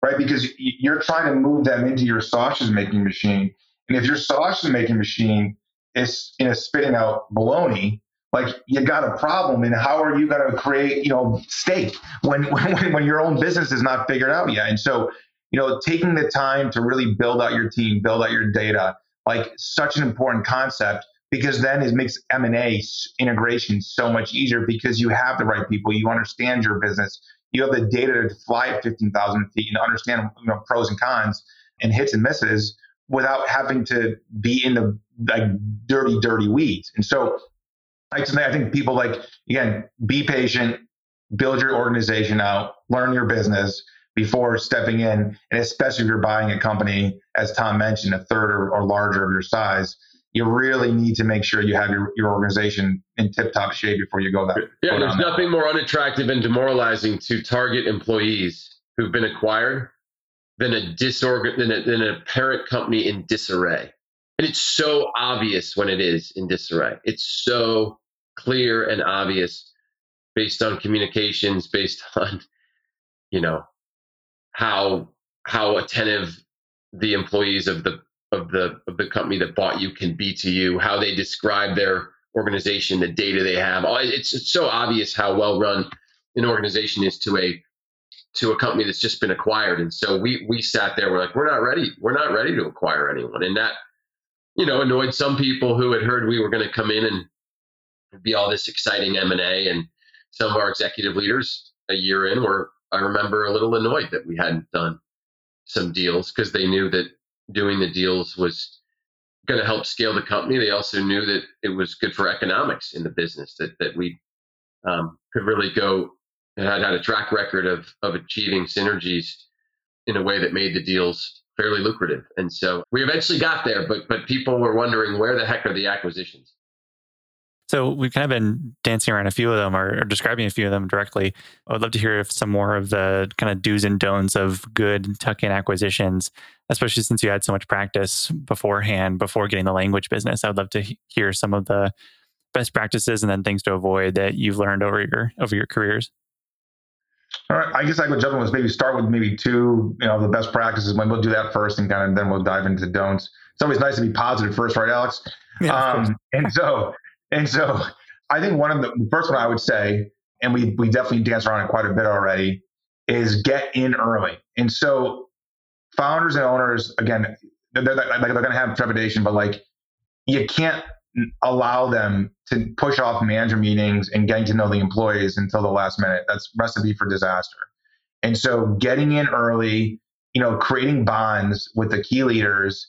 right? Because you're trying to move them into your sausage making machine, and if your sausage making machine is you know spitting out baloney, like you got a problem and how are you going to create you know steak *laughs* when, when when your own business is not figured out yet and so you know taking the time to really build out your team build out your data like such an important concept because then it makes m&a integration so much easier because you have the right people you understand your business you have the data to fly at 15000 feet and understand you know pros and cons and hits and misses without having to be in the like dirty dirty weeds. And so I think people like again, be patient, build your organization out, learn your business before stepping in, and especially if you're buying a company, as Tom mentioned, a third or, or larger of your size, you really need to make sure you have your, your organization in tip-top shape before you go that. Yeah, go there's nothing more unattractive and demoralizing to target employees who've been acquired than a disorgan than a, than a parent company in disarray. And it's so obvious when it is in disarray. It's so clear and obvious based on communications, based *laughs* on, you know, how how attentive the employees of the of the of the company that bought you can be to you, how they describe their organization, the data they have. Oh, it's, it's so obvious how well run an organization is to a to a company that's just been acquired. And so we we sat there, we're like, we're not ready. We're not ready to acquire anyone. And that you know, annoyed some people who had heard we were going to come in and be all this exciting M&A and some of our executive leaders a year in were I remember a little annoyed that we hadn't done some deals because they knew that doing the deals was going to help scale the company. They also knew that it was good for economics in the business that that we um, could really go and had had a track record of of achieving synergies in a way that made the deals fairly lucrative. And so we eventually got there, but but people were wondering where the heck are the acquisitions? So we've kind of been dancing around a few of them or, or, describing a few of them directly. I would love to hear some more of the kind of do's and don'ts of good tuck-in acquisitions, especially since you had so much practice beforehand before getting the language business. I would love to hear some of the best practices and then things to avoid that you've learned over your over your careers. All right, I guess I would jump in with maybe start with maybe two, you know, the best practices. When we'll do that first, and kind of then we'll dive into don'ts. It's always nice to be positive first, right, Alex? Yeah, um, and so and so I think one of the, first one I would say, and we we definitely dance around it quite a bit already, is get in early. And so founders and owners, again, they're, they're, they're going to have trepidation, but like you can't allow them to push off manager meetings and getting to know the employees until the last minute. That's recipe for disaster. And so getting in early, you know, creating bonds with the key leaders,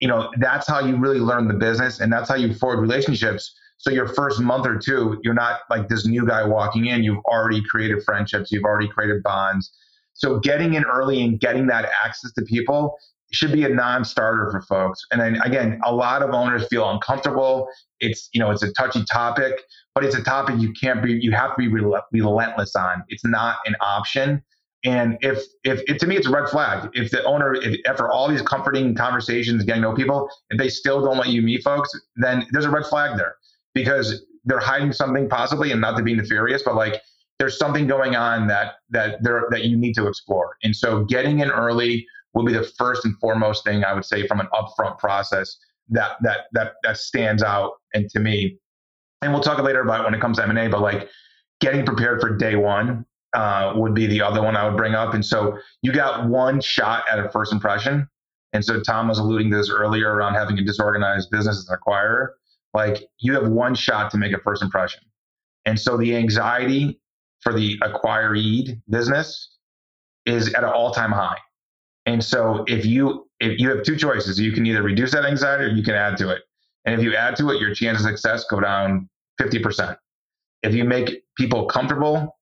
you know, that's how you really learn the business and that's how you forward relationships so your first month or two, you're not like this new guy walking in. You've already created friendships. You've already created bonds. So getting in early and getting that access to people should be a non-starter for folks. And then again, a lot of owners feel uncomfortable. It's you know it's a touchy topic, but it's a topic you can't be you have to be relentless on. It's not an option. And if if it, to me it's a red flag. If the owner if, after all these comforting conversations, getting to know people, if they still don't let you meet folks, then there's a red flag there because they're hiding something possibly and not to be nefarious, but like there's something going on that that there that you need to explore. And so getting in early will be the first and foremost thing I would say from an upfront process that that that that stands out and to me. And we'll talk later about when it comes to M&A, but like getting prepared for day one uh, would be the other one I would bring up. And so you got one shot at a first impression. And so Tom was alluding to this earlier around having a disorganized business as an acquirer. Like you have one shot to make a first impression. And so the anxiety for the acquiree business is at an all-time high. And so if you if you have two choices, you can either reduce that anxiety or you can add to it. And if you add to it, your chance of success go down 50%. If you make people comfortable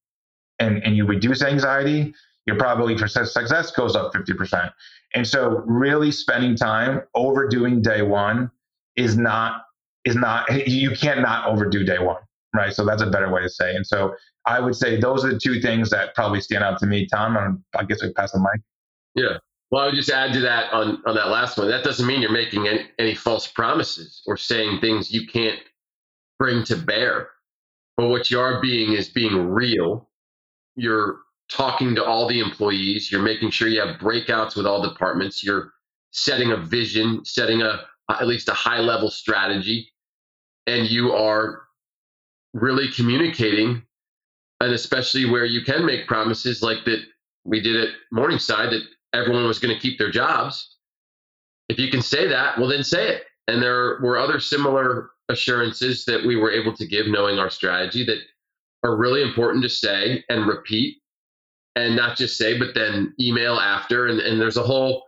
and, and you reduce anxiety, your probability for success goes up 50%. And so really spending time overdoing day one is not is not you can't not overdo day one. Right. So that's a better way to say. And so I would say those are the two things that probably stand out to me. Tom, I guess I pass the mic. Yeah. Well, I would just add to that on, on that last one. That doesn't mean you're making any, any false promises or saying things you can't bring to bear. But what you are being is being real. You're talking to all the employees. You're making sure you have breakouts with all departments. You're setting a vision, setting a at least a high level strategy, and you are really communicating. And especially where you can make promises like that we did at Morningside that everyone was going to keep their jobs. If you can say that, well, then say it. And there were other similar assurances that we were able to give, knowing our strategy, that are really important to say and repeat, and not just say, but then email after. And, and there's a whole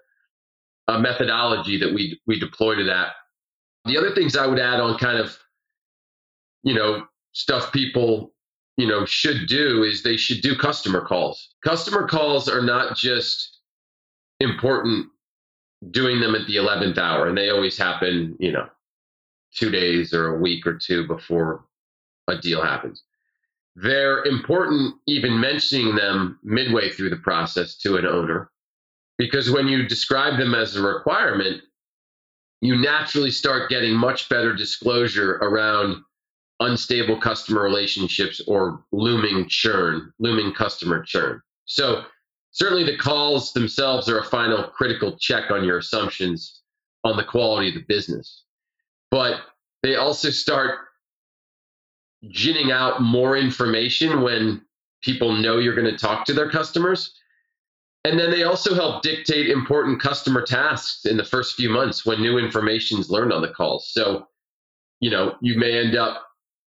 methodology that we we deploy to that. The other things I would add on kind of, you know, stuff people you know should do is they should do customer calls. Customer calls are not just important doing them at the 11th hour and they always happen you know two days or a week or two before a deal happens they're important even mentioning them midway through the process to an owner because when you describe them as a requirement you naturally start getting much better disclosure around unstable customer relationships or looming churn looming customer churn so certainly the calls themselves are a final critical check on your assumptions on the quality of the business. But they also start ginning out more information when people know you're going to talk to their customers. And then they also help dictate important customer tasks in the first few months when new information is learned on the calls. So, you know, you may end up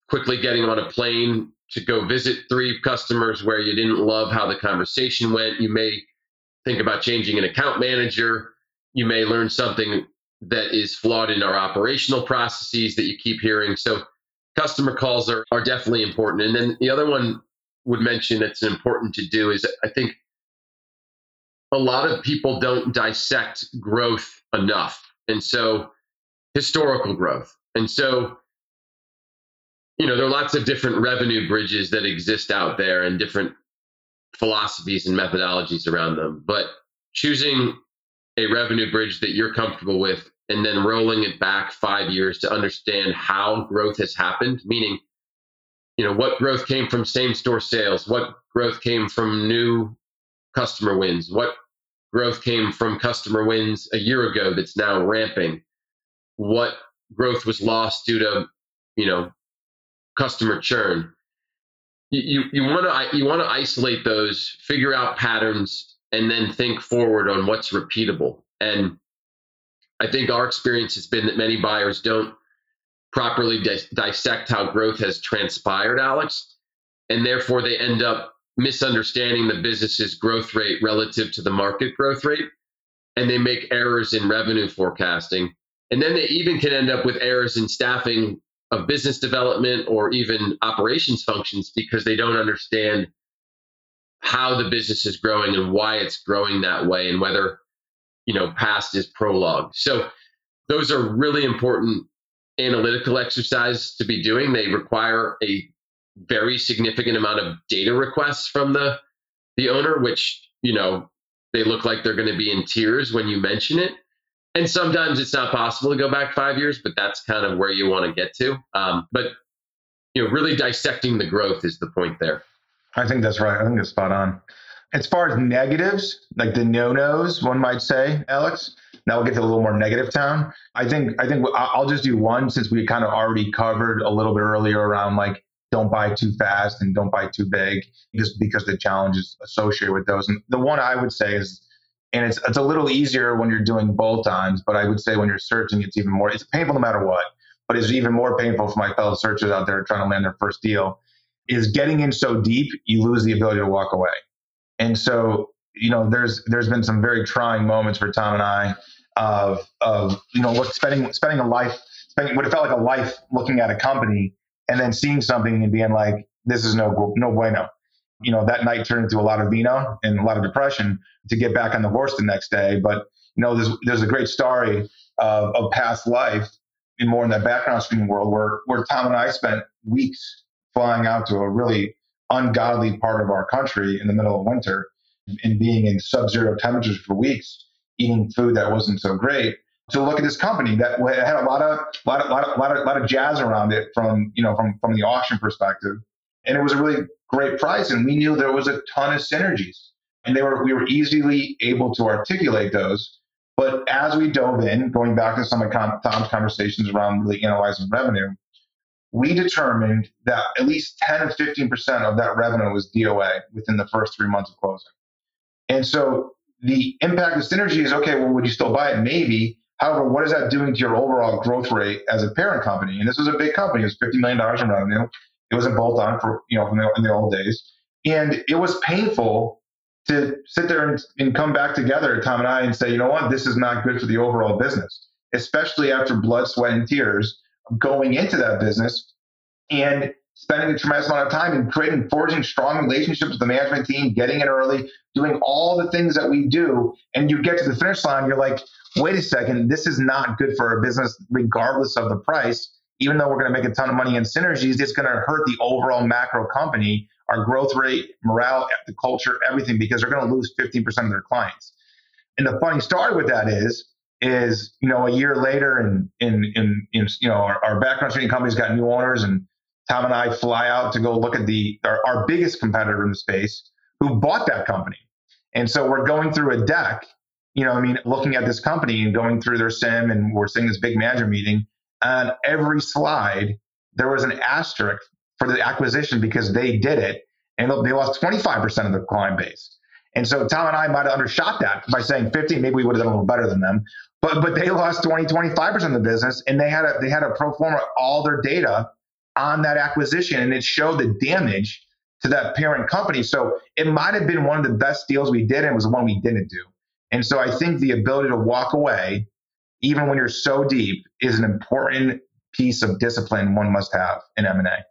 quickly getting on a plane to go visit three customers where you didn't love how the conversation went. You may think about changing an account manager. You may learn something that is flawed in our operational processes that you keep hearing. So, customer calls are, are definitely important. And then the other one would mention that's important to do is I think a lot of people don't dissect growth enough. And so, historical growth. And so, you know, there are lots of different revenue bridges that exist out there and different philosophies and methodologies around them. But choosing a revenue bridge that you're comfortable with and then rolling it back five years to understand how growth has happened, meaning, you know, what growth came from same store sales, what growth came from new customer wins, what growth came from customer wins a year ago that's now ramping, what growth was lost due to, you know, customer churn. You you want to you want to isolate those, figure out patterns, and then think forward on what's repeatable. And I think our experience has been that many buyers don't properly dis- dissect how growth has transpired, Alex, and therefore they end up misunderstanding the business's growth rate relative to the market growth rate, and they make errors in revenue forecasting. And then they even can end up with errors in staffing of business development or even operations functions because they don't understand how the business is growing and why it's growing that way and whether you know past is prologue. So those are really important analytical exercises to be doing. They require a very significant amount of data requests from the the owner which you know they look like they're going to be in tears when you mention it and sometimes it's not possible to go back five years, but that's kind of where you want to get to. Um, but you know, really dissecting the growth is the point there. I think that's right. I think it's spot on. As far as negatives, like the no-nos, one might say, Alex. Now we'll get to a little more negative town. I think I think I'll just do one since we kind of already covered a little bit earlier around like don't buy too fast and don't buy too big, just because the challenges associated with those. And the one I would say is And it's it's a little easier when you're doing bolt-ons, but I would say when you're searching, it's even more. It's painful no matter what, but it's even more painful for my fellow searchers out there trying to land their first deal. Is getting in so deep, you lose the ability to walk away. And so, you know, there's there's been some very trying moments for Tom and I of of you know what spending spending a life spending what it felt like a life looking at a company and then seeing something and being like, this is no no bueno. You know, that night turned into a lot of vino and a lot of depression to get back on the horse the next day. But you know, there's there's a great story of, of past life in more in that background screening world where where Tom and I spent weeks flying out to a really ungodly part of our country in the middle of winter and being in sub-zero temperatures for weeks, eating food that wasn't so great to look at this company that had a lot of lot of, lot of, lot of, lot of jazz around it from you know from from the auction perspective, and it was a really great price, and we knew there was a ton of synergies, and they were we were easily able to articulate those. But as we dove in, going back to some of Tom's conversations around really analyzing revenue, we determined that at least 10 or 15% of that revenue was DOA within the first three months of closing. And so the impact of synergy is okay, well, would you still buy it? Maybe. However, what is that doing to your overall growth rate as a parent company? And this was a big company. It was $50 million in revenue. It was a bolt on for, you know, from the, in the old days. And it was painful to sit there and, and come back together, Tom and I, and say, you know what, this is not good for the overall business, especially after blood, sweat, and tears going into that business and spending a tremendous amount of time and creating, forging strong relationships with the management team, getting in early, doing all the things that we do. And you get to the finish line, you're like, wait a second, this is not good for our business, regardless of the price. Even though we're going to make a ton of money in synergies, it's going to hurt the overall macro company, our growth rate, morale, the culture, everything, because they're going to lose 15% of their clients. And the funny story with that is, is you know a year later, and in in, in you know our, our background screening company's got new owners, and Tom and I fly out to go look at the our, our biggest competitor in the space who bought that company. And so we're going through a deck you know, I mean, looking at this company and going through their CIM, and we're seeing this big manager meeting. On every slide, there was an asterisk for the acquisition because they did it, and they lost 25% of the client base. And so Tom and I might have undershot that by saying 50. Maybe we would have done a little better than them, but but they lost 20, 25% of the business, and they had a they had a pro forma all their data on that acquisition, and it showed the damage to that parent company. So it might have been one of the best deals we did, and was one we didn't do. And so I think the ability to walk away, even when you're so deep, is an important piece of discipline one must have in M&A.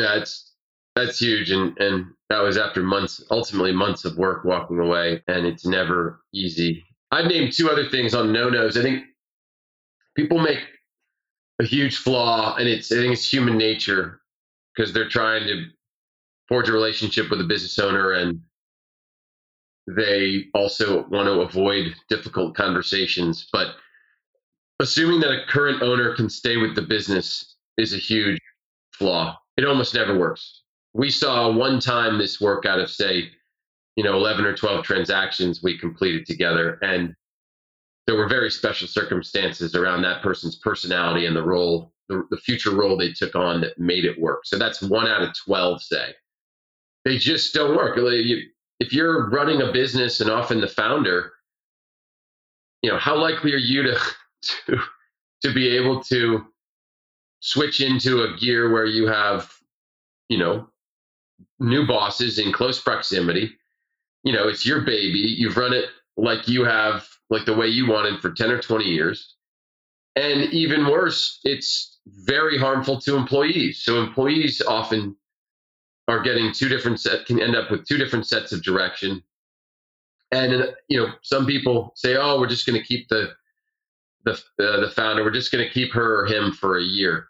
Yeah, it's that's huge, and and that was after months, ultimately months of work walking away, and it's never easy. I've named two other things on no nos. I think people make a huge flaw, and it's I think it's human nature because they're trying to forge a relationship with a business owner and they also want to avoid difficult conversations. But assuming that a current owner can stay with the business is a huge flaw. It almost never works. We saw one time this work out of, say, you know, 11 or 12 transactions we completed together. And there were very special circumstances around that person's personality and the role, the, the future role they took on that made it work. So that's one out of 12, say. They just don't work. If you're running a business and often the founder, you know, how likely are you to to to be able to switch into a gear where you have, you know, new bosses in close proximity? You know, it's your baby. You've run it like you have, like the way you wanted for 10 or 20 years. And even worse, it's very harmful to employees. So employees often are getting two different can end up with two different sets of direction. And you know some people say oh we're just going to keep the the uh, the founder we're just going to keep her or him for a year.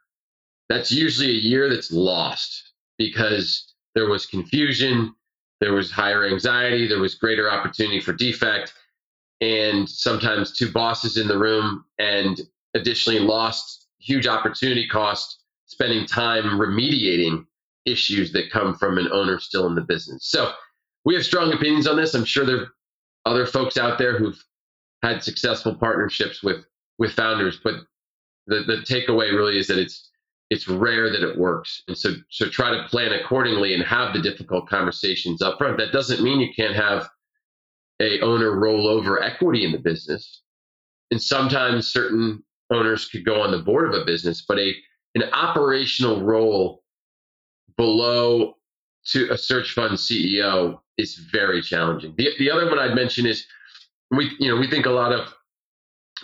That's usually a year that's lost because there was confusion there was higher anxiety there was greater opportunity for defect and sometimes two bosses in the room and additionally lost huge opportunity cost spending time remediating issues that come from an owner still in the business. So we have strong opinions on this. I'm sure there are other folks out there who've had successful partnerships with with founders, but the, the takeaway really is that it's it's rare that it works. And so so try to plan accordingly and have the difficult conversations up front. That doesn't mean you can't have a owner roll over equity in the business. And sometimes certain owners could go on the board of a business, but a an operational role below to a search fund CEO is very challenging. The, the other one I'd mention is we you know we think a lot of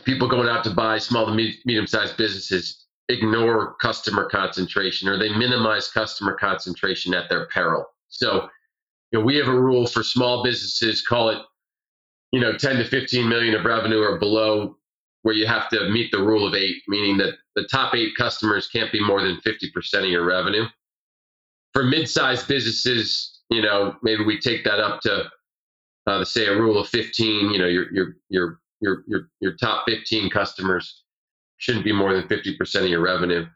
people going out to buy small to medium sized businesses ignore customer concentration or they minimize customer concentration at their peril. So you know we have a rule for small businesses call it you know 10 to 15 million of revenue or below where you have to meet the rule of 8 meaning that the top 8 customers can't be more than 50% of your revenue. For mid-sized businesses, you know, maybe we take that up to uh, say a rule of 15 you know your your your your your, your top 15 customers shouldn't be more than 50% of your revenue.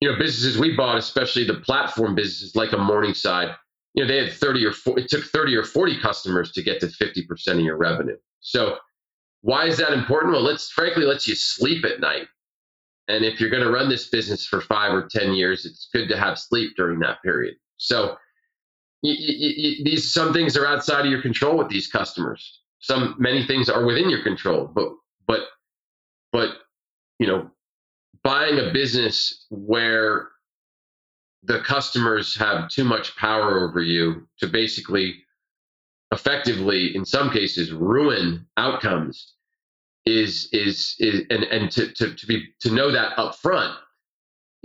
You know businesses we bought especially the platform businesses like a morningside you know they had 30 or 40, it took 30 or 40 customers to get to 50% of your revenue. So why is that important? Well let's frankly lets you sleep at night and if you're going to run this business for five or 10 years it's good to have sleep during that period so these some things are outside of your control with these customers. Some many things are within your control, but but but you know, buying a business where the customers have too much power over you to basically effectively in some cases ruin outcomes is is is and and to to, to be to know that up front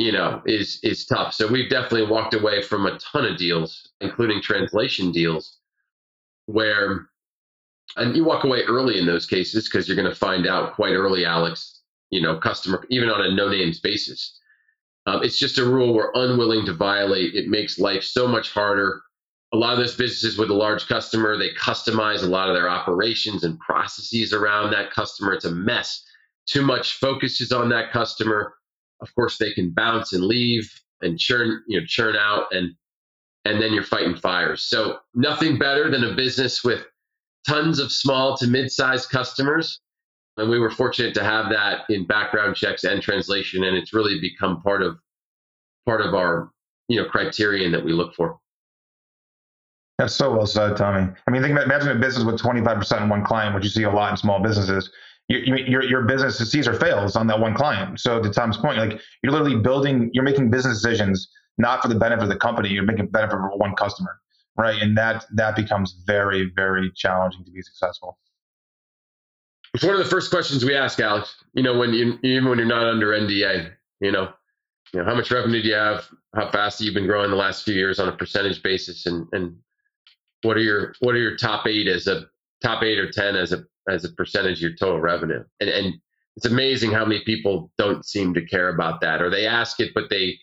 you know, is is tough. So we've definitely walked away from a ton of deals, including translation deals, where and you walk away early in those cases because you're going to find out quite early, Alex. You know, customer even on a no names basis. Um, it's just a rule we're unwilling to violate. It makes life so much harder. A lot of those businesses with a large customer, they customize a lot of their operations and processes around that customer. It's a mess. Too much focus is on that customer of course they can bounce and leave and churn you know churn out and and then you're fighting fires so nothing better than a business with tons of small to mid-sized customers and we were fortunate to have that in background checks and translation and it's really become part of part of our you know criterion that we look for that's so well said, Tommy. I mean, think about imagine a business with 25% in one client, which you see a lot in small businesses your, your, your business succeeds or fails on that one client. So to Tom's point, like you're literally building, you're making business decisions not for the benefit of the company, you're making benefit for one customer, right? And that that becomes very very challenging to be successful. It's one of the first questions we ask, Alex. You know, when you even when you're not under NDA, you know, you know, how much revenue do you have? How fast have you been growing the last few years on a percentage basis? And and what are your what are your top eight as a top eight or ten as a as a percentage of your total revenue. And, and it's amazing how many people don't seem to care about that, or they ask it, but they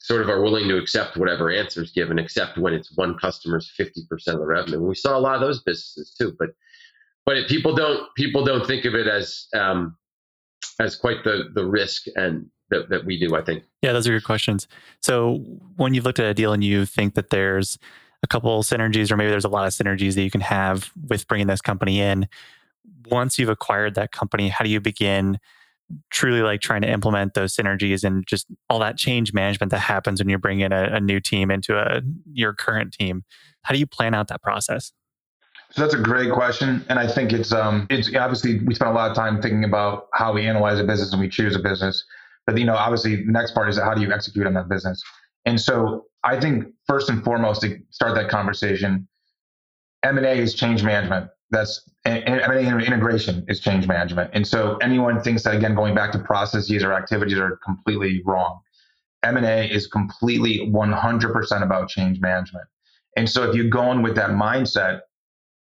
sort of are willing to accept whatever answer is given, except when it's one customer's 50% of the revenue. We saw a lot of those businesses too, but but people don't people don't think of it as um, as quite the the risk and that, that we do. I think. Yeah, those are good questions. So when you've looked at a deal and you think that there's a couple synergies, or maybe there's a lot of synergies that you can have with bringing this company in. Once you've acquired that company, how do you begin truly like trying to implement those synergies and just all that change management that happens when you bring in a, a new team into a your current team? How do you plan out that process? So that's a great question, and I think it's um it's obviously we spend a lot of time thinking about how we analyze a business and we choose a business, but you know obviously the next part is how do you execute on that business. And so I think first and foremost to start that conversation, M&A is change management. That's M&A integration is change management. And so anyone thinks that again going back to processes or activities are completely wrong. M&A is completely 100% about change management. And so if you go in with that mindset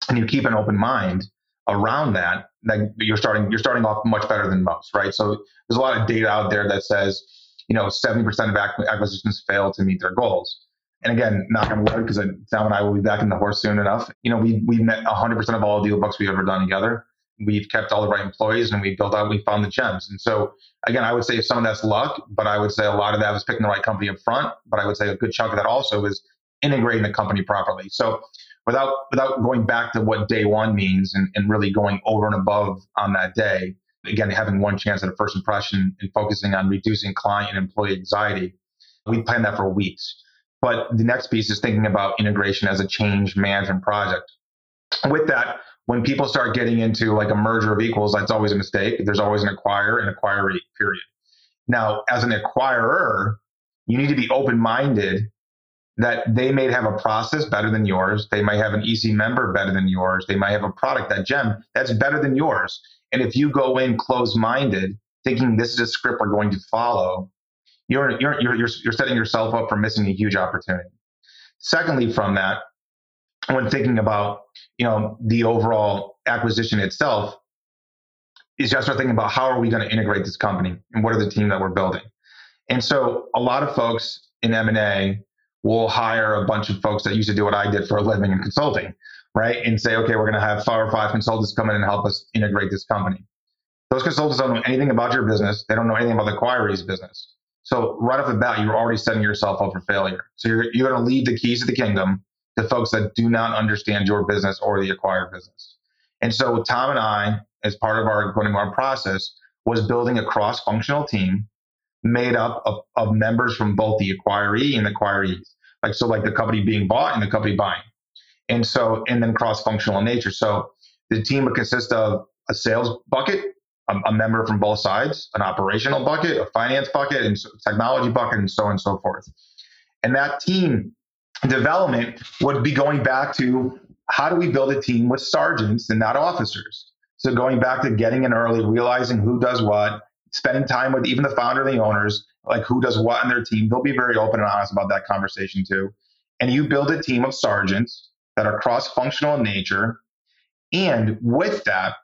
and you keep an open mind around that, that you're starting you're starting off much better than most, right? So there's a lot of data out there that says you know, 70% of acquisitions fail to meet their goals. And again, not going to work because Sam and I will be back in the horse soon enough. You know, we we met 100% of all the deal books we've ever done together. We've kept all the right employees and we built out, we found the gems. And so, again, I would say some of that's luck, but I would say a lot of that was picking the right company up front. But I would say a good chunk of that also is integrating the company properly. So, without without going back to what day one means and, and really going over and above on that day, again, having one chance at a first impression and focusing on reducing client and employee anxiety. We planned that for weeks. But the next piece is thinking about integration as a change management project. With that, when people start getting into like a merger of equals, that's always a mistake. There's always an acquirer and acquiree, period. Now, as an acquirer, you need to be open minded that they may have a process better than yours. They might have an EC member better than yours. They might have a product, that gem, that's better than yours. And if you go in closed minded, thinking this is a script we're going to follow, you're, you're, you're, you're, setting yourself up for missing a huge opportunity. Secondly, from that, when thinking about you know the overall acquisition itself, is just start thinking about how are we going to integrate this company and what are the team that we're building. And so a lot of folks in M&A will hire a bunch of folks that used to do what I did for a living in consulting, right? And say, okay, we're going to have five or five consultants come in and help us integrate this company. Those consultants don't know anything about your business. They don't know anything about the acquiree's business. So right off the bat, you're already setting yourself up for failure. So you're, you're going to leave the keys to the kingdom to folks that do not understand your business or the acquired business. And so Tom and I, as part of our going to process, was building a cross-functional team made up of, of members from both the acquiree and the acquirees. Like so, like the company being bought and the company buying. And so, and then cross-functional in nature. So the team would consist of a sales bucket, a, a member from both sides, an operational bucket, a finance bucket, and technology bucket, and so on and so forth. And that team development would be going back to how do we build a team with sergeants and not officers? So going back to getting in early, realizing who does what, spending time with even the founder and the owners, like who does what in their team. They'll be very open and honest about that conversation too. And you build a team of sergeants that are cross-functional in nature. And with that,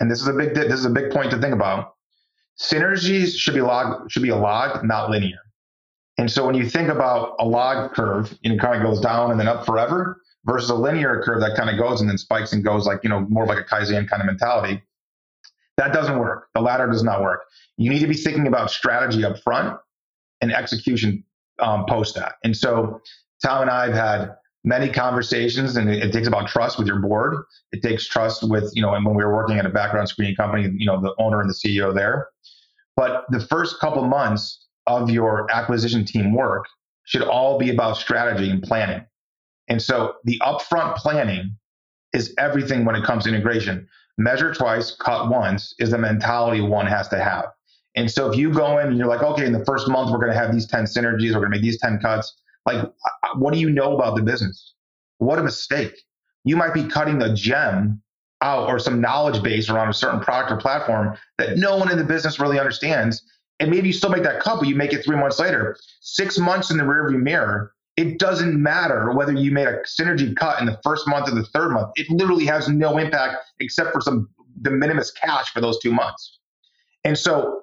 and this is a big this is a big point to think about, synergies should be log should be a log, not linear. And so when you think about a log curve, it kind of goes down and then up forever versus a linear curve that kind of goes and then spikes and goes like, you know, more like a Kaizen kind of mentality. That doesn't work. The latter does not work. You need to be thinking about strategy up front and execution um, post that. And so Tom and I have had many conversations and it, it, takes about trust with your board. It takes trust with, you know, and when we were working at a background screening company, you know, the owner and the CEO there. But the first couple months, of your acquisition team work should all be about strategy and planning. And so the upfront planning is everything when it comes to integration. Measure twice, cut once is the mentality one has to have. And so if you go in and you're like, okay, in the first month, we're going to have these 10 synergies, we're going to make these 10 cuts. Like, what do you know about the business? What a mistake. You might be cutting a gem out or some knowledge base around a certain product or platform that no one in the business really understands and maybe you still make that cut, but you make it three months later. Six months in the rearview mirror, it doesn't matter whether you made a synergy cut in the first month or the third month. It literally has no impact except for some de minimis cash for those two months. And so,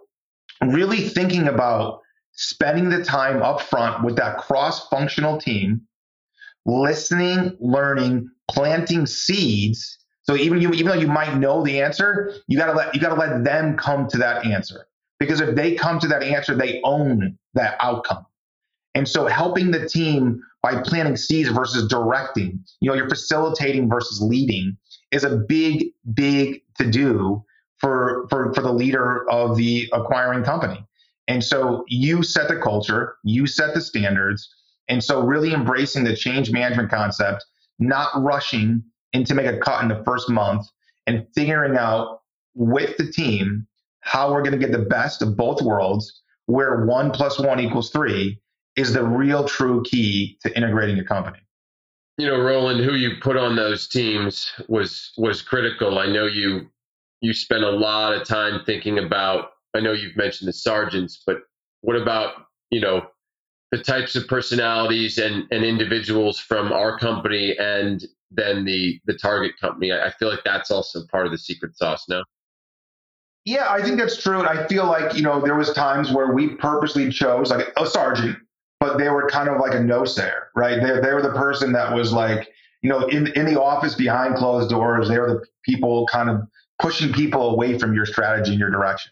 really thinking about spending the time up front with that cross functional team, listening, learning, planting seeds. So even you, even though you might know the answer, you gotta let you gotta let them come to that answer. Because if they come to that answer, they own that outcome. And so helping the team by planting seeds versus directing, you know, you're facilitating versus leading is a big, big to do for, for, for the leader of the acquiring company. And so you set the culture, you set the standards. And so really embracing the change management concept, not rushing into make a cut in the first month and figuring out with the team how we're going to get the best of both worlds, where one plus one equals three, is the real true key to integrating your company. You know, Roland, who you put on those teams was was critical. I know you you spent a lot of time thinking about. I know you've mentioned the sergeants, but what about you know the types of personalities and, and individuals from our company and then the the target company? I, I feel like that's also part of the secret sauce. No. Yeah, I think that's true. And I feel like, you know, there was times where we purposely chose like a sergeant, but they were kind of like a no sayer, right? They, they were the person that was like, you know, in, in the office behind closed doors, they were the people kind of pushing people away from your strategy and your direction.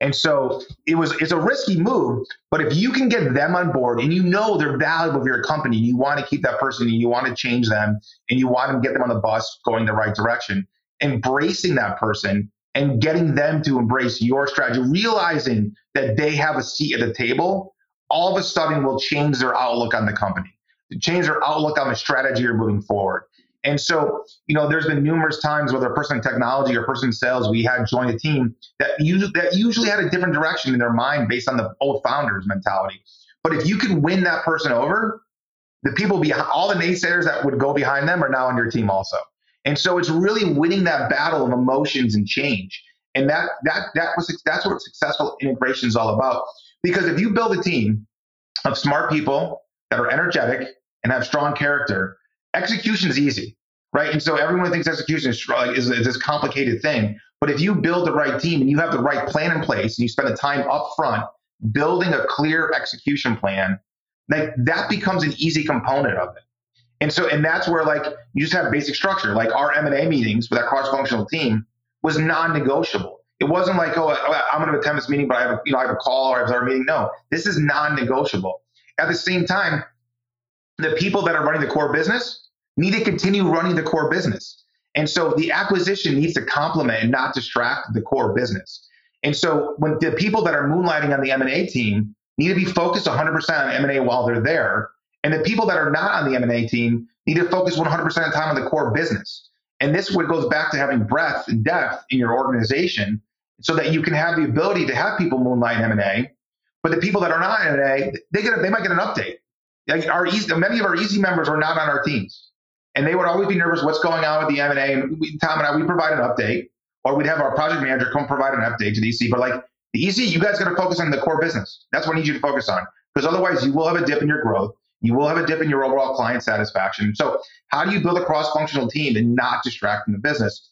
And so it was it's a risky move, but if you can get them on board and you know they're valuable for your company, and you want to keep that person and you want to change them and you want to get them on the bus going the right direction, embracing that person and getting them to embrace your strategy, realizing that they have a seat at the table, all of a sudden will change their outlook on the company, change their outlook on the strategy you're moving forward. And so, you know, there's been numerous times whether a person in technology or a person in sales, we had joined a team that usually, that usually had a different direction in their mind based on the old founders mentality. But if you can win that person over, the people behind all the naysayers that would go behind them are now on your team also. And so it's really winning that battle of emotions and change. And that that that was that's what successful integration is all about. Because if you build a team of smart people that are energetic and have strong character, execution is easy, right? And so everyone thinks execution is, is, is this complicated thing. But if you build the right team and you have the right plan in place and you spend the time up front building a clear execution plan, like that becomes an easy component of it. And so, and that's where like you just have basic structure. Like our M and A meetings with that cross-functional team was non-negotiable. It wasn't like, oh, uh, I'm going to attend this meeting, but I have a, you know, I have a call or I have a meeting. No, this is non-negotiable. At the same time, the people that are running the core business need to continue running the core business. And so the acquisition needs to complement and not distract the core business. And so when the people that are moonlighting on the M&A team need to be focused 100% on M&A while they're there, and the people that are not on the M&A team need to focus 100% of the time on the core business. And this what goes back to having breadth and depth in your organization so that you can have the ability to have people moonlight M&A, but the people that are not M&A, they get a, they might get an update. Like our EC, many of our EC members are not on our teams, and they would always be nervous. What's going on with the M and we, Tom and I, we provide an update, or we'd have our project manager come provide an update to the EC. But like the EC, you guys got to focus on the core business. That's what I need you to focus on, because otherwise you will have a dip in your growth. You will have a dip in your overall client satisfaction. So, how do you build a cross-functional team and not distract from the business?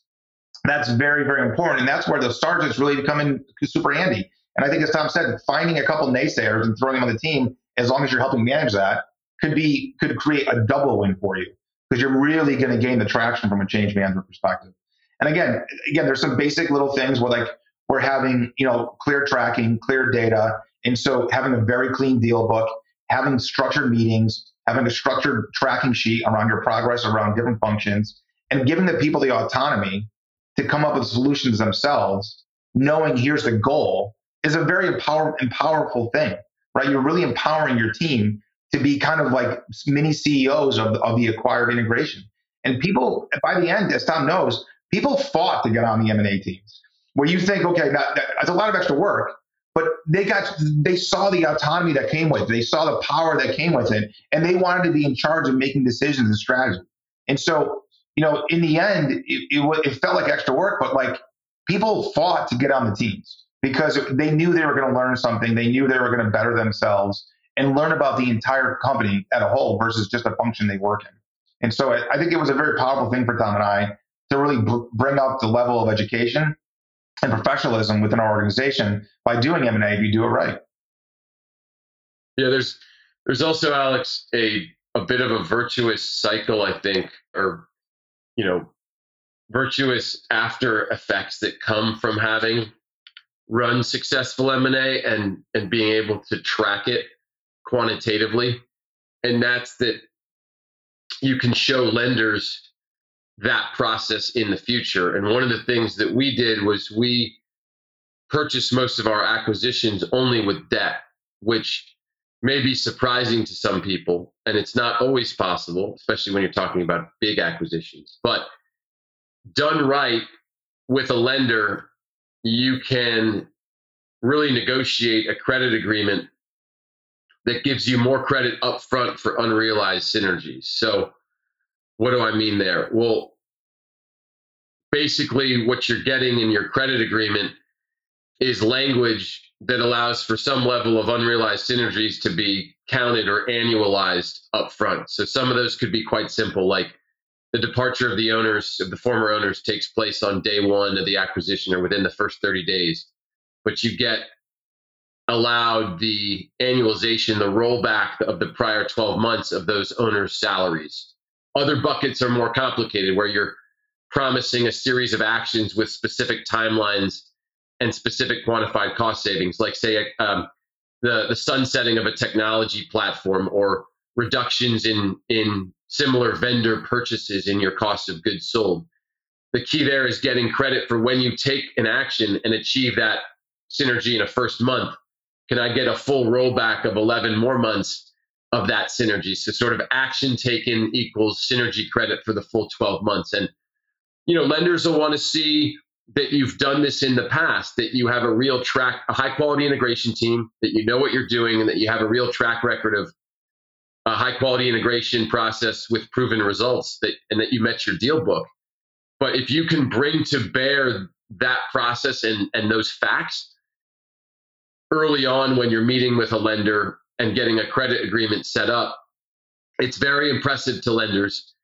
That's very, very important, and that's where the sergeants really become in super handy. And I think, as Tom said, finding a couple naysayers and throwing them on the team as long as you're helping manage that, could be could create a double win for you because you're really going to gain the traction from a change management perspective. And again, again, there's some basic little things where like we're having you know clear tracking, clear data, and so having a very clean deal book, having structured meetings, having a structured tracking sheet around your progress around different functions, and giving the people the autonomy to come up with solutions themselves, knowing here's the goal is a very empower, powerful thing right? You're really empowering your team to be kind of like mini CEOs of, of the acquired integration. And people, by the end, as Tom knows, people fought to get on the M&A teams. Where you think, okay, that, that's a lot of extra work, but they got they saw the autonomy that came with it. They saw the power that came with it, and they wanted to be in charge of making decisions and strategy. And so, you know, in the end, it, it, it felt like extra work, but like people fought to get on the teams because they knew they were going to learn something. They knew they were going to better themselves and learn about the entire company at a whole versus just a function they work in. And so I, think it was a very powerful thing for Tom and I to really br- bring up the level of education and professionalism within our organization by doing M&A if you do it right. Yeah, there's there's also Alex a a bit of a virtuous cycle, I think, or you know, virtuous after effects that come from having run successful M&A and and being able to track it quantitatively and that's that you can show lenders that process in the future. And one of the things that we did was we purchased most of our acquisitions only with debt which may be surprising to some people and it's not always possible especially when you're talking about big acquisitions. But done right with a lender you can really negotiate a credit agreement that gives you more credit upfront for unrealized synergies. So, what do I mean there? Well, basically, what you're getting in your credit agreement is language that allows for some level of unrealized synergies to be counted or annualized upfront. So, some of those could be quite simple, like the departure of the owners, of the former owners, takes place on day one of the acquisition or within the first 30 days. But you get allowed the annualization, the rollback of the prior 12 months of those owners' salaries. Other buckets are more complicated, where you're promising a series of actions with specific timelines and specific quantified cost savings, like, say, um, the, the sunsetting of a technology platform or reductions in, in similar vendor purchases in your cost of goods sold. The key there is getting credit for when you take an action and achieve that synergy in a first month. Can I get a full rollback of 11 more months of that synergy. So sort of action taken equals synergy credit for the full 12 months. And, you know, lenders will want to see that you've done this in the past, that you have a real track, a high quality integration team, that you know what you're doing, and that you have a real track record of a high quality integration process with proven results that and that you met your deal book. But if you can bring to bear that process and, and those facts early on when you're meeting with a lender and getting a credit agreement set up, it's very impressive to lenders.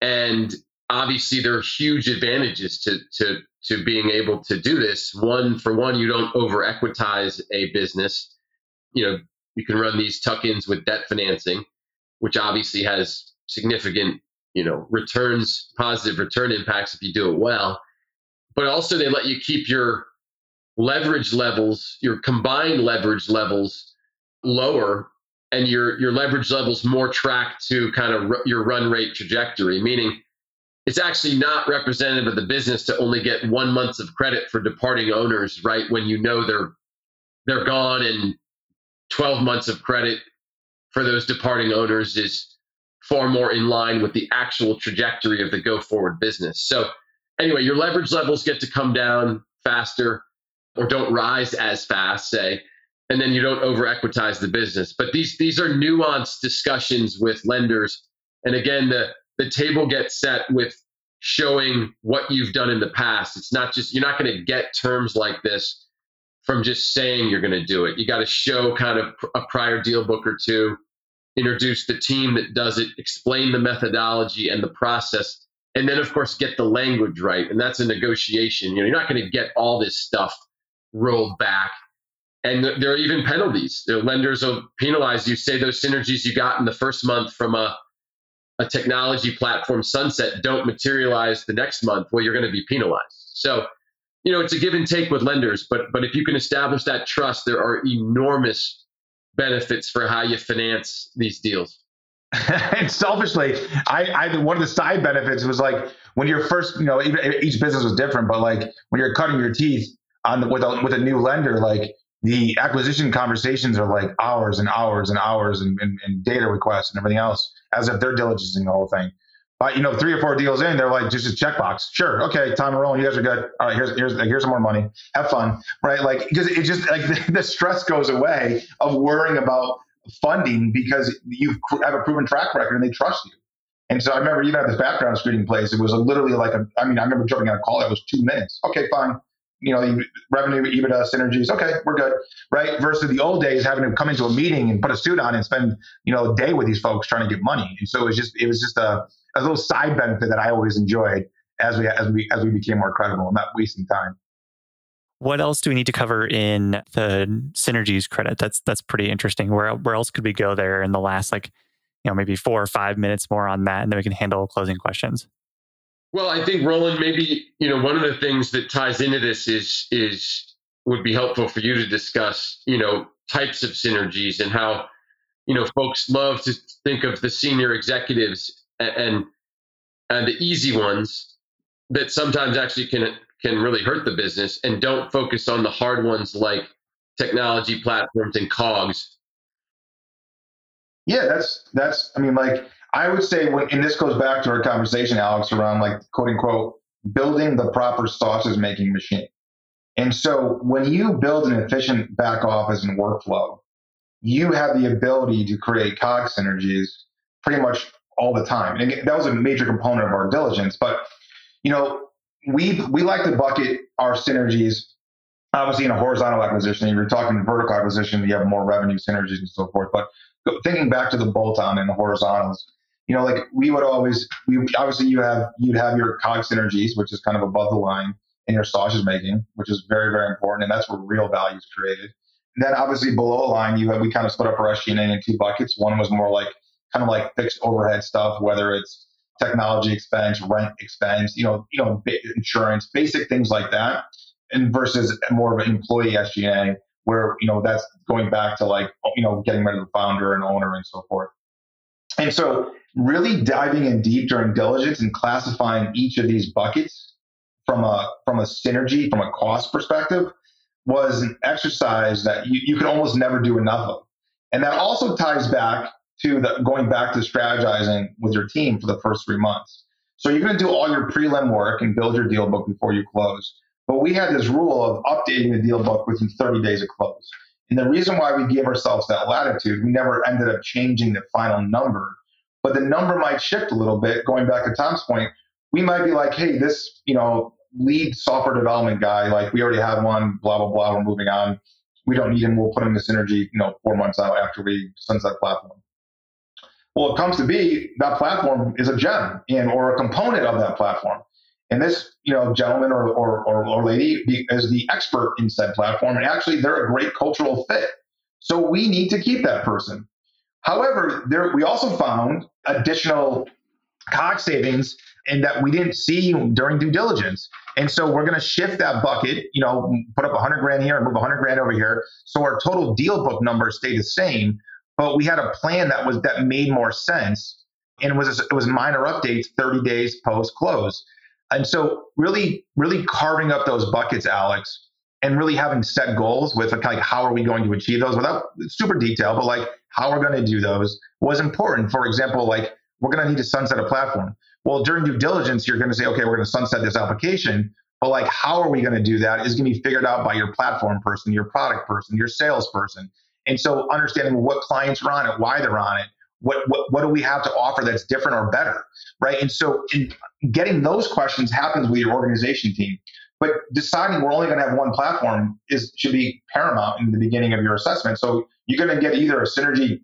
And obviously there are huge advantages to to to being able to do this. One for one, you don't over equitize a business. You know, you can run these tuck-ins with debt financing, which obviously has significant, you know, returns, positive return impacts if you do it well. But also they let you keep your leverage levels, your combined leverage levels lower and your your leverage levels more tracked to kind of r- your run rate trajectory, meaning it's actually not representative of the business to only get one month of credit for departing owners, right? When you know they're they're gone and 12 months of credit for those departing owners is far more in line with the actual trajectory of the go forward business. So anyway, your leverage levels get to come down faster or don't rise as fast, say, and then you don't over equitize the business. But these these are nuanced discussions with lenders. And again, the the table gets set with showing what you've done in the past. It's not just, you're not going to get terms like this from just saying you're going to do it. You got to show kind of a prior deal book or two, introduce the team that does it, explain the methodology and the process, and then, of course, get the language right. And that's a negotiation. You know, you're not going to get all this stuff rolled back. And there are even penalties. The lenders will penalize you. Say those synergies you got in the first month from a a technology platform sunset don't materialize the next month, well, you're going to be penalized. So, you know, it's a give and take with lenders, but but if you can establish that trust, there are enormous benefits for how you finance these deals. *laughs* and selfishly, I, I one of the side benefits was like when you're first, you know, even each business was different, but like when you're cutting your teeth on the, with a with a new lender, like the acquisition conversations are like hours and hours and hours and, and, and data requests and everything else as if they're diligencing the whole thing. But you know, three or four deals in, they're like just a checkbox. Sure, okay, Tom and Roland. You guys are good. All right, here's here's here's some more money. Have fun, right? Like because it just like *laughs* the, stress goes away of worrying about funding because you have a proven track record and they trust you. And so I remember even at this background screening place, it was literally like a. I mean, I remember jumping on a call. It was two minutes. Okay, fine you know, revenue, EBITDA, synergies. Okay, we're good, right? Versus the old days having to come into a meeting and put a suit on and spend, you know, a day with these folks trying to get money. And so it was just, it was just a, a little side benefit that I always enjoyed as we as we as we became more credible and not wasting time. What else do we need to cover in the synergies credit? That's that's pretty interesting. Where where else could we go there in the last like, you know, maybe four or five minutes more on that, and then we can handle closing questions. Well, I think Roland, maybe you know one of the things that ties into this is is would be helpful for you to discuss, you know, types of synergies and how you know folks love to think of the senior executives and and the easy ones that sometimes actually can can really hurt the business and don't focus on the hard ones like technology platforms and cogs. Yeah, that's that's I mean like I would say, when, and this goes back to our conversation, Alex, around like quote unquote building the proper sausage making machine. And so when you build an efficient back office and workflow, you have the ability to create cog synergies pretty much all the time. And that was a major component of our diligence. But you know, we we like to bucket our synergies obviously in a horizontal acquisition. If you're talking vertical acquisition, you have more revenue synergies and so forth. But thinking back to the bolt on and the horizontals, you know, like we would always, we obviously you have you'd have your cog synergies, which is kind of above the line in your sausage making, which is very very important, and that's where real value is created. And then obviously below the line, you have we kind of split up our SG&A in two buckets. One was more like kind of like fixed overhead stuff, whether it's technology expense, rent expense, you know, you know, insurance, basic things like that, and versus more of an employee SG&A, where you know that's going back to like you know getting rid of the founder and owner and so forth. And so really diving in deep during diligence and classifying each of these buckets from a from a synergy, from a cost perspective, was an exercise that you, you could almost never do enough of. And that also ties back to the going back to strategizing with your team for the first three months. So you're going to do all your prelim work and build your deal book before you close. But we had this rule of updating the deal book within 30 days of close. And the reason why we gave ourselves that latitude, we never ended up changing the final number, but the number might shift a little bit. Going back to Tom's point, we might be like, hey, this, you know, lead software development guy, like we already have one, blah, blah, blah, we're moving on. We don't need him. We'll put him in Synergy, you know, four months out after we sunset platform. Well, it comes to be that platform is a gem and or a component of that platform. And this, you know, gentleman or, or, or, or lady is the expert in said platform. And actually, they're a great cultural fit. So we need to keep that person. However, there, we also found additional cost savings and that we didn't see during due diligence. And so we're going to shift that bucket, you know, put up 100 grand here and move 100 grand over here. So our total deal book numbers stay the same, but we had a plan that was that made more sense and was it was minor updates 30 days post close. And so really really carving up those buckets, Alex, and really having set goals with like how are we going to achieve those without super detail, but like how we're going to do those was important. For example, like we're going to need to sunset a platform. Well, during due diligence, you're going to say, okay, we're going to sunset this application. But like, how are we going to do that is going to be figured out by your platform person, your product person, your salesperson. And so understanding what clients are on it, why they're on it, what, what, what do we have to offer that's different or better, right? And so in getting those questions happens with your organization team. But deciding we're only going to have one platform is should be paramount in the beginning of your assessment. So you're going to get either a synergy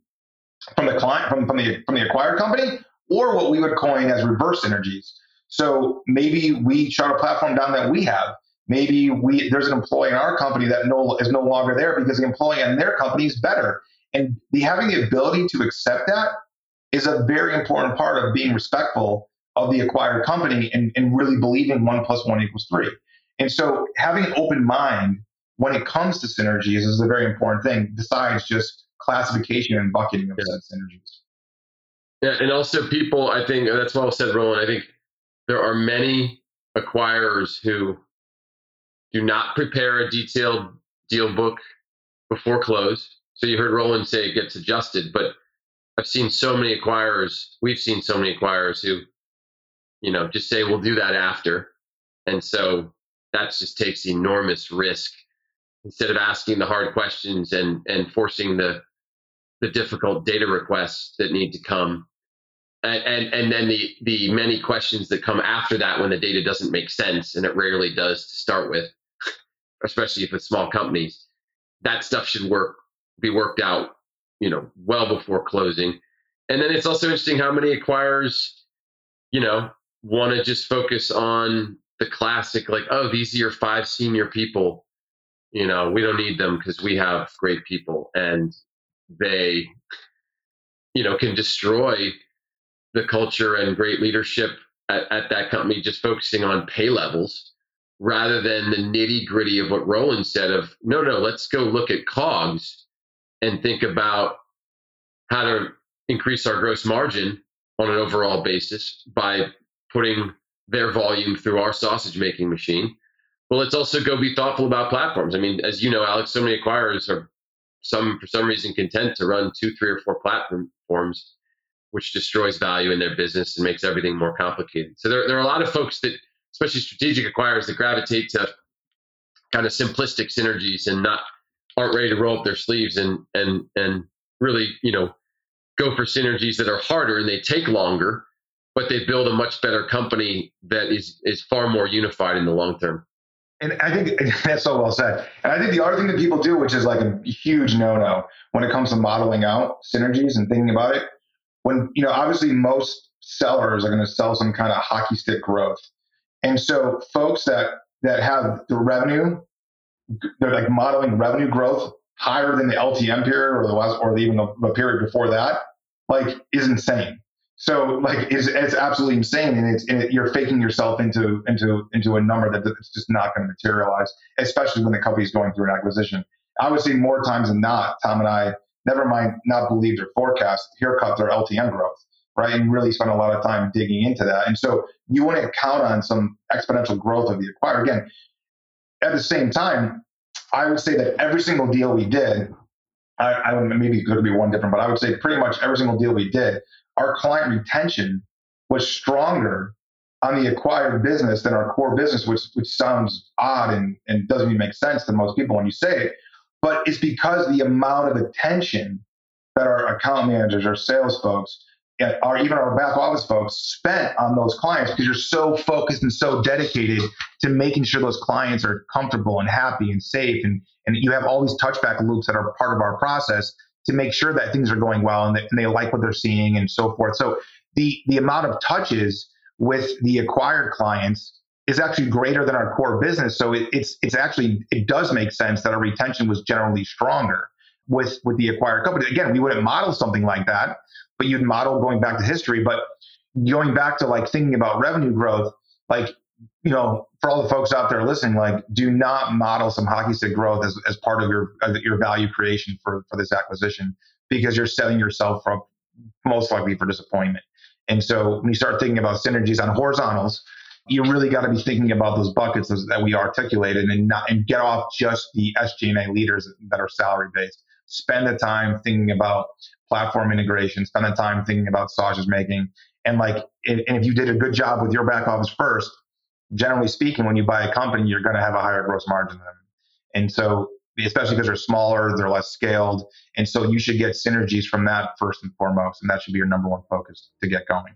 from the client from, from the from the acquired company or what we would coin as reverse synergies. So maybe we shut a platform down that we have. Maybe we there's an employee in our company that no is no longer there because the employee in their company is better. And the, having the ability to accept that is a very important part of being respectful of the acquired company and, and really believing one plus one equals three. And so having an open mind when it comes to synergies is a very important thing, besides just classification and bucketing of yeah. synergies. Yeah, and also people, I think that's well said, Roland. I think there are many acquirers who do not prepare a detailed deal book before close. So you heard Roland say it gets adjusted, but I've seen so many acquirers, we've seen so many acquirers who, you know, just say we'll do that after. And so that just takes enormous risk instead of asking the hard questions and and forcing the the difficult data requests that need to come and, and and then the the many questions that come after that when the data doesn't make sense and it rarely does to start with *laughs* especially if it's small companies that stuff should work be worked out you know well before closing. And then it's also interesting how many acquirers you know want to just focus on the classic like oh these are your five senior people. You know we don't need them because we have great people and they you know can destroy the culture and great leadership at, at that company just focusing on pay levels rather than the nitty gritty of what Roland said of no no let's go look at cogs and think about how to increase our gross margin on an overall basis by putting their volume through our sausage making machine. Well, let's also go be thoughtful about platforms. I mean, as you know, Alex, so many acquirers are some for some reason content to run two, three, or four platforms, which destroys value in their business and makes everything more complicated. So there, there are a lot of folks that, especially strategic acquirers, that gravitate to kind of simplistic synergies and not aren't ready to roll up their sleeves and and and really, you know, go for synergies that are harder and they take longer but they build a much better company that is is far more unified in the long term. And I think *laughs* that's so well said. And I think the other thing that people do, which is like a huge no-no when it comes to modeling out synergies and thinking about it, when you know obviously most sellers are going to sell some kind of hockey stick growth, and so folks that that have the revenue, they're like modeling revenue growth higher than the LTM period or the last or even the, the period before that, like is insane. So like it's, it's absolutely insane, and it's it, you're faking yourself into into into a number that it's just not going to materialize, especially when the company's going through an acquisition. I would say more times than not, Tom and I, never mind not believe their forecast, haircut their LTM growth, right, and really spend a lot of time digging into that. And so you want to count on some exponential growth of the acquired. Again, at the same time, I would say that every single deal we did I, I would maybe could be one different, but I would say pretty much every single deal we did, our client retention was stronger on the acquired business than our core business, which which sounds odd and, and doesn't even make sense to most people when you say it. But it's because the amount of attention that our account managers our sales folks or even our back office folks spent on those clients because you're so focused and so dedicated to making sure those clients are comfortable and happy and safe. And, and you have all these touchback loops that are part of our process to make sure that things are going well and, that, and they like what they're seeing and so forth. So the the amount of touches with the acquired clients is actually greater than our core business. So it, it's it's actually it does make sense that our retention was generally stronger with with the acquired company. Again we wouldn't model something like that but you'd model going back to history. But going back to like thinking about revenue growth, like, you know, for all the folks out there listening, like, do not model some hockey stick growth as, as part of your your value creation for, for this acquisition because you're setting yourself up most likely for disappointment. And so when you start thinking about synergies on horizontals, you really got to be thinking about those buckets that we articulated and not and get off just the SG&A leaders that are salary based. Spend the time thinking about platform integration, spend the time thinking about sausage making. And like, and if you did a good job with your back office first, generally speaking, when you buy a company, you're going to have a higher gross margin than them. And so, especially because they're smaller, they're less scaled. And so you should get synergies from that first and foremost. And that should be your number one focus to get going.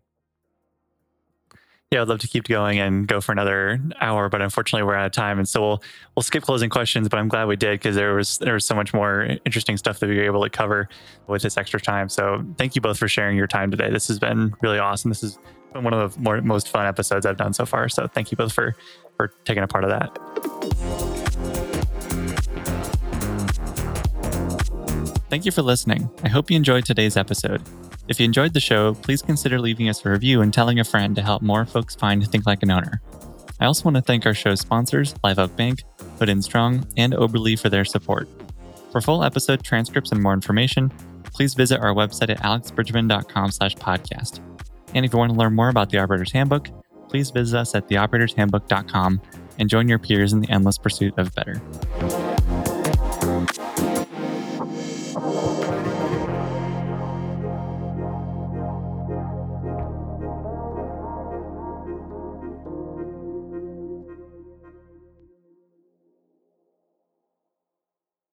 Yeah, I'd love to keep going and go for another hour, but unfortunately we're out of time, and so we'll we'll skip closing questions. But I'm glad we did because there was there was so much more interesting stuff that we were able to cover with this extra time. So thank you both for sharing your time today. This has been really awesome. This has been one of the more, most fun episodes I've done so far. So thank you both for for taking a part of that. Thank you for listening. I hope you enjoyed today's episode. If you enjoyed the show, please consider leaving us a review and telling a friend to help more folks find Think Like an Owner. I also want to thank our show sponsors, Live Oak Bank, Hood Strong, and Oberle for their support. For full episode transcripts and more information, please visit our website at alexbridgman.com slash podcast. And if you want to learn more about the Operator's Handbook, please visit us at theoperatorshandbook.com and join your peers in the endless pursuit of better.